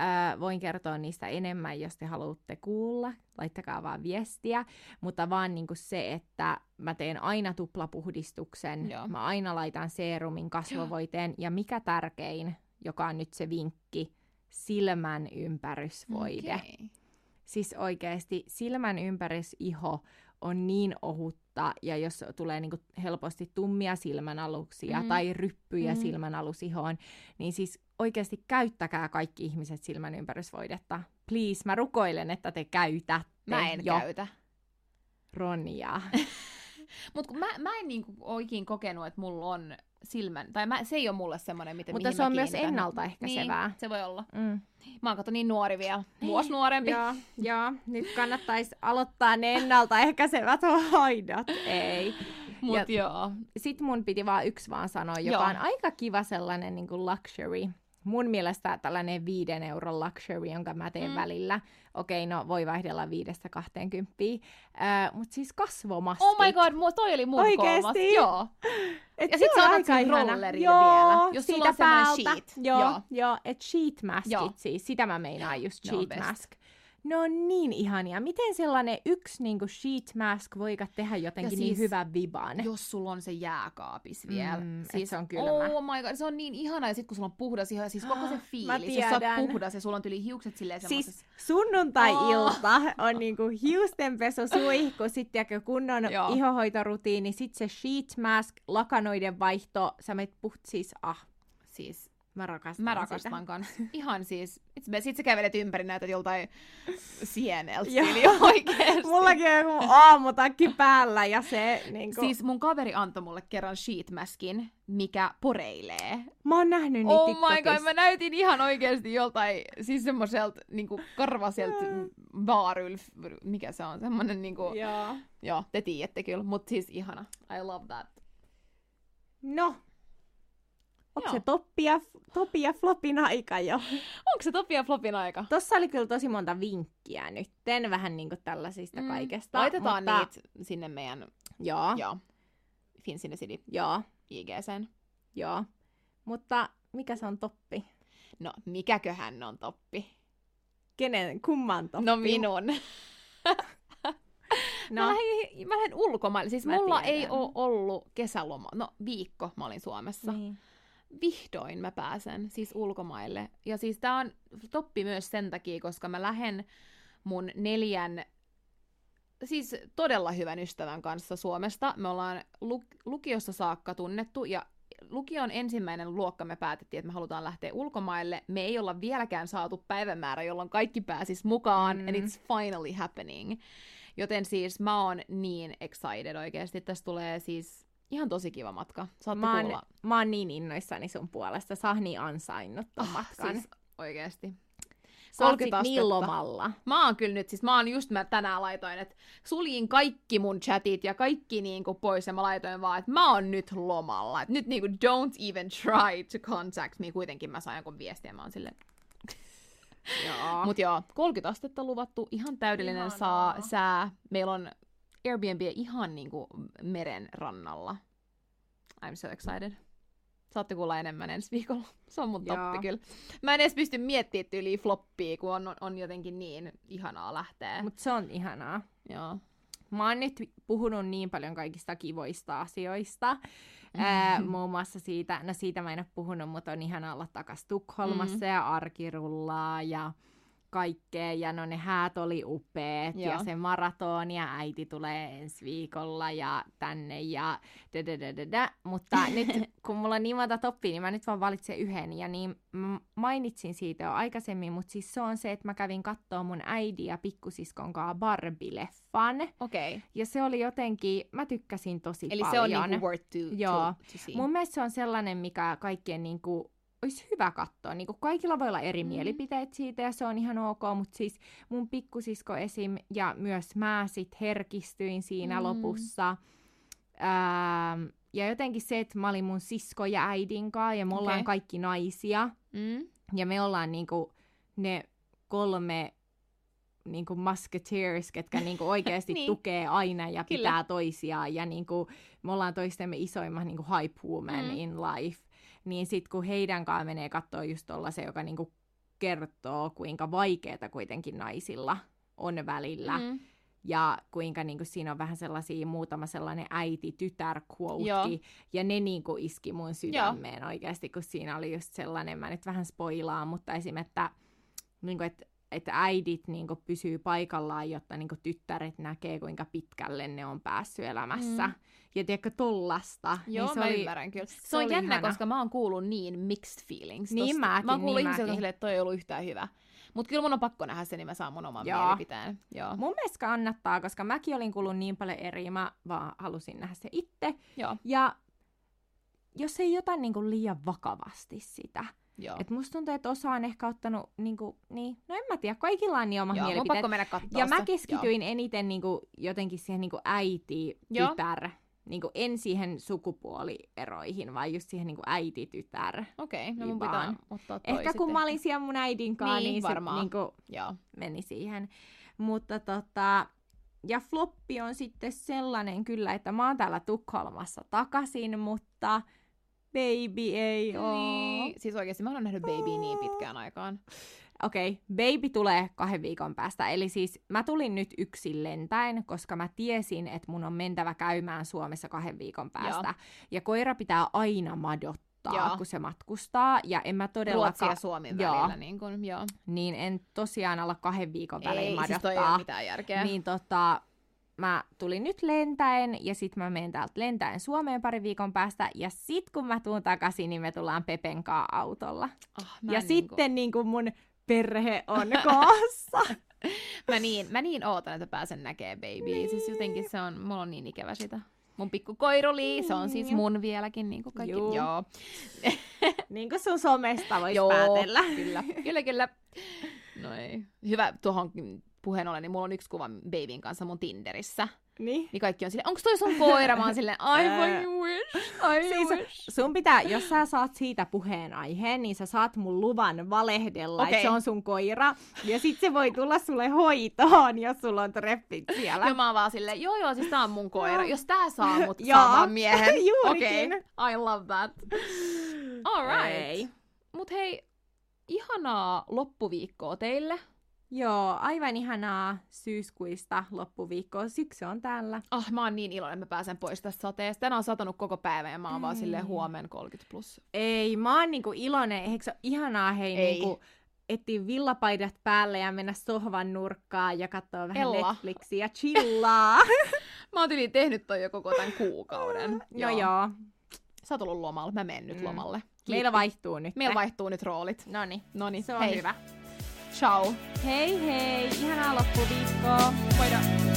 Ää, voin kertoa niistä enemmän, jos te haluatte kuulla. Laittakaa vaan viestiä. Mutta vaan niinku se, että mä teen aina tuplapuhdistuksen. Joo. Mä aina laitan seerumin kasvovoiteen. Ja mikä tärkein, joka on nyt se vinkki, silmän ympärysvoide. Okei. Siis oikeasti silmän ympärysiho on niin ohutta, ja jos tulee niinku helposti tummia silmänaluksia Mm. tai ryppyjä Mm. silmänalusihoon, niin siis oikeasti käyttäkää kaikki ihmiset silmän ympärysvoidetta. Please, mä rukoilen, että te käytätte Mä en jo. käytä. Ronja. Mutta mä, mä en niinku oikein kokenut, että mulla on silmän, tai mä, se ei ole mulle semmoinen, miten Mutta se on myös ennaltaehkäisevää. Niin, se voi olla. Mm. Mä oon kato niin nuori vielä, vuosi nuorempi. Joo, joo, nyt kannattaisi aloittaa ne ennaltaehkäisevät hoidot. Ei. Mut joo. Sitten mun piti vaan yksi vaan sanoa, joka Joo. on aika kiva sellainen niin kuin luxury. Mun mielestä tällainen viiden euron luxury, jonka mä teen Mm. välillä. Okei, no voi vaihdella viidestä kahteen kymppiin. Äh, Mutta siis kasvomastit. Oh my god, toi oli mun Oikeesti? kolmas. Joo. Et Ja sit on sä otat sen joo, vielä, jos sulla siitä on semmonen päältä. sheet. Joo, Joo. joo. et sheet maskit Joo. siis, sitä mä meinaan just on sheet best. mask. Ne on niin ihania. Miten sellainen yksi niin kuin sheet mask voi tehdä jotenkin Ja niin siis- hyvän viban? Jos sulla on se jääkaapis vielä. Mm, siis, se on kylmä. Oh my god, se on niin ihana. Ja sit kun sulla on puhdas ja siis koko se fiilis, jos sä oot puhdas ja sulla on tyli hiukset silleen Siis semmosessa. sunnuntai-ilta on niinku hiustenpesu, suihku, sitten kunnon Joo. ihohoitorutiini, sitten se sheet mask, lakanoiden vaihto, sä menet puht siis, ah, Siis mä rakastan Mä sitä. rakastan kans. Ihan siis, itse- sit sä kävelet ympäri näitä joltain sieneltä oikeesti. Mullakin on joku aamutakki päällä ja se niinku... Siis mun kaveri antoi mulle kerran sheetmaskin, mikä poreilee. Mä oon nähnyt niitä Oh my god, mä näytin ihan oikeesti joltain, siis semmoiselta niinku karvaselta vaarylf, mikä se on, semmonen niinku, Joo. joo, te tiedätte kyllä, mut siis ihana. I love that. No. Onko se toppi ja, topi ja flopin aika jo? Onko se Topi ja Flopin aika? Tossa oli kyllä tosi monta vinkkiä nyt. Vähän niinku tällaisista Mm. kaikesta. Laitetaan mutta... niitä sinne meidän, Joo, joo, Finsin City joo, IGCen. joo. Mutta mikä se on toppi? No, mikäköhän on toppi? Kenen, kumman toppi? No minun. No. Mä, lähdin, mä lähdin ulkomaille. Siis Mä mulla tiedän. ei ole ollut kesäloma. No viikko mä olin Suomessa. Niin. Vihdoin mä pääsen siis ulkomaille. Ja siis tää on toppi myös sen takia, koska mä lähden mun neljän siis todella hyvän ystävän kanssa Suomesta. Me ollaan luk- lukiossa saakka tunnettu ja lukion ensimmäinen luokka me päätettiin, että me halutaan lähteä ulkomaille. Me ei olla vieläkään saatu päivämäärä, jolloin kaikki pääsis mukaan, mm. and it's finally happening. Joten siis mä oon niin excited oikeasti. Tästä tulee siis ihan tosi kiva matka. Saatte Mä oon, kuulla. mä oon niin innoissani sun puolesta. Sä oot niin ansainnut ton Ah, matkan. Siis oot 30 sit niin lomalla. Mä oon kyllä nyt, siis mä oon just mä tänään laitoin, että suljin kaikki mun chatit ja kaikki niinku pois ja mä laitoin vaan, että mä oon nyt lomalla. Et nyt niinku don't even try to contact me. Kuitenkin mä sain jonkun viestiä, mä oon silleen. Joo. Mut joo, 30 astetta luvattu, ihan täydellinen Ihanaa. saa, sää. Meillä on Airbnb ihan niinku meren rannalla. I'm so excited. Saatte kuulla enemmän ensi viikolla. Se on mun Joo. toppi kyllä. Mä en edes pysty miettimään yli floppia, kun on, on jotenkin niin ihanaa lähteä. Mut se on ihanaa. Joo. Mä oon nyt puhunut niin paljon kaikista kivoista asioista. Ää, muun muassa siitä, no siitä mä en ole puhunut, mutta on ihana olla takas Tukholmassa Mm. ja arkirullaa ja kaikkea. Ja no ne häät oli upeet Joo. ja se maraton ja äiti tulee ensi viikolla ja tänne ja da. Mutta nyt kun mulla on niin monta toppia, niin mä nyt vaan valitsen yhden. Ja niin mainitsin siitä jo aikaisemmin, mutta siis se on se, että mä kävin kattoo mun äidin ja pikkusiskon kanssa Barbie-leffan. Okei. Okay. Ja se oli jotenkin, mä tykkäsin tosi Eli paljon. se on niinku worth to, Joo. to, to see. Mun mielestä se on sellainen, mikä kaikkien niinku, olisi hyvä katsoa. Niinku kaikilla voi olla eri Mm. mielipiteet siitä ja se on ihan ok, mutta siis mun pikkusisko esim. ja myös mä sit herkistyin siinä Mm. lopussa. Ähm, ja jotenkin se, että mä olin mun sisko ja äidin kanssa ja me ollaan kaikki naisia. Mm? Ja me ollaan niinku ne kolme niinku musketeers, ketkä niinku oikeasti Niin. niin. tukee aina ja Kyllä. pitää toisiaan. Ja niinku, me ollaan toistemme isoimmat niinku hype woman Mm. mm. in life. Niin sit kun heidän kanssa menee katsoa just se, joka niinku kertoo, kuinka vaikeeta kuitenkin naisilla on välillä. Mm. Ja kuinka niinku siinä on vähän sellaisia, muutama sellainen äiti-tytär Joo. quote Ja ne niinku iski mun sydämeen oikeasti, kun siinä oli just sellainen, mä nyt vähän spoilaan, mutta esim. että niinku, et, että äidit niinku pysyy paikallaan, jotta niinku tyttäret näkee, kuinka pitkälle ne on päässyt elämässä. Mm. Ja tiedätkö, tollasta. Joo, niin se mä oli, ymmärrän kyllä. Se, se on jännä, ihana. koska mä oon kuullut niin mixed feelings Niin tosta. mäkin, Mä oon kuullut niin jotka on mäkin. silleen, että toi ei ollut yhtään hyvä. Mut kyllä mun on pakko nähdä se, niin mä saan mun oman Joo. mielipiteen. Joo. Mun mielestä kannattaa, koska mäkin olin kuullut niin paljon eri, mä vaan halusin nähdä se itse. Joo. Ja jos ei ota niinku liian vakavasti sitä. Joo. Et musta tuntuu, että osa on ehkä ottanut, niinku, niin, no en mä tiedä, kaikilla on niin oma Joo, mielipiteet. pakko mennä Ja mä se. keskityin eniten niinku, jotenkin siihen niinku äiti, Joo. tytär, niinku, en siihen sukupuolieroihin, vaan just siihen niinku äiti, tytär. Okei, no mun pitää ottaa toi Ehkä kun mä olin siellä mun äidin kanssa, Niin, niin, varmaan. se niinku, Joo. meni siihen. Mutta tota, ja floppi on sitten sellainen kyllä, että mä oon täällä Tukholmassa takaisin, mutta baby ei oo. Niin. Siis oikeesti mä oon nähnyt baby niin pitkään aikaan. Okei, okay, baby tulee kahden viikon päästä. Eli siis mä tulin nyt yksin lentäen, koska mä tiesin, että mun on mentävä käymään Suomessa kahden viikon päästä. Joo. Ja koira pitää aina madottaa, Joo. kun se matkustaa. Ja en mä Ruotsi todellakaan... ja Suomi Joo. välillä. Niin, kun, joo. Niin en tosiaan alla kahden viikon välein Ei, madottaa. siis toi ei ole mitään järkeä. Niin tota, mä tulin nyt lentäen ja sit mä menen täältä lentäen Suomeen pari viikon päästä. Ja sit kun mä tuun takaisin, niin me tullaan Pepen kanssa autolla. Mä ja en sitten niin kuin mun perhe on koossa. Mä niin, mä niin ootan, että pääsen näkee baby. Siis jotenkin se on, mulla on niin ikävä sitä. Mun pikku koiruli, se on siis Niin. mun vieläkin niin kuin kaikki. Juu. Joo. niin kuin sun somesta vois Joo, päätellä. kyllä, kyllä, kyllä. No ei. Hyvä tuohon puheen ollen, niin mulla on yksi kuva babyn kanssa mun Tinderissä. Niin. Niin kaikki on silleen, onko toi sun koira? Mä oon silleen, Ää. wish, I Siis wish. sun pitää, jos sä saat siitä puheenaiheen, niin sä saat mun luvan valehdella, okay. Että se on sun koira. Ja sit se voi tulla sulle hoitoon, jos sulla on treffit siellä. Ja mä oon vaan silleen, joo joo, siis tää on mun koira. Jos tää saa mut Joo, saamaan miehen. Okei, I love that. All right. Ei. Mut hei, ihanaa loppuviikkoa teille. Joo, aivan ihanaa syyskuista loppuviikkoa. Syksy on täällä. Ah, mä oon niin iloinen, että mä pääsen pois tästä sateesta. Tänään on satanut koko päivän ja mä oon vaan Ei. silleen huomen 30 plus. Ei, mä oon niinku iloinen. Eikö se ole ihanaa hei Ei. niinku etsiä villapaidat päälle ja mennä sohvan nurkkaan ja katsoa vähän Ella. Netflixiä ja chillaa. Mä oon yli tehnyt toi jo koko tämän kuukauden. joo joo. Sä oot ollut lomalla, mä menen nyt Mm. lomalle. Meillä vaihtuu nyt. Meillä vaihtuu nyt roolit. Noniin, Noniin, se on hei. hyvä. Ciao. Hei hei, ihanaa loppuviikkoa. Moida.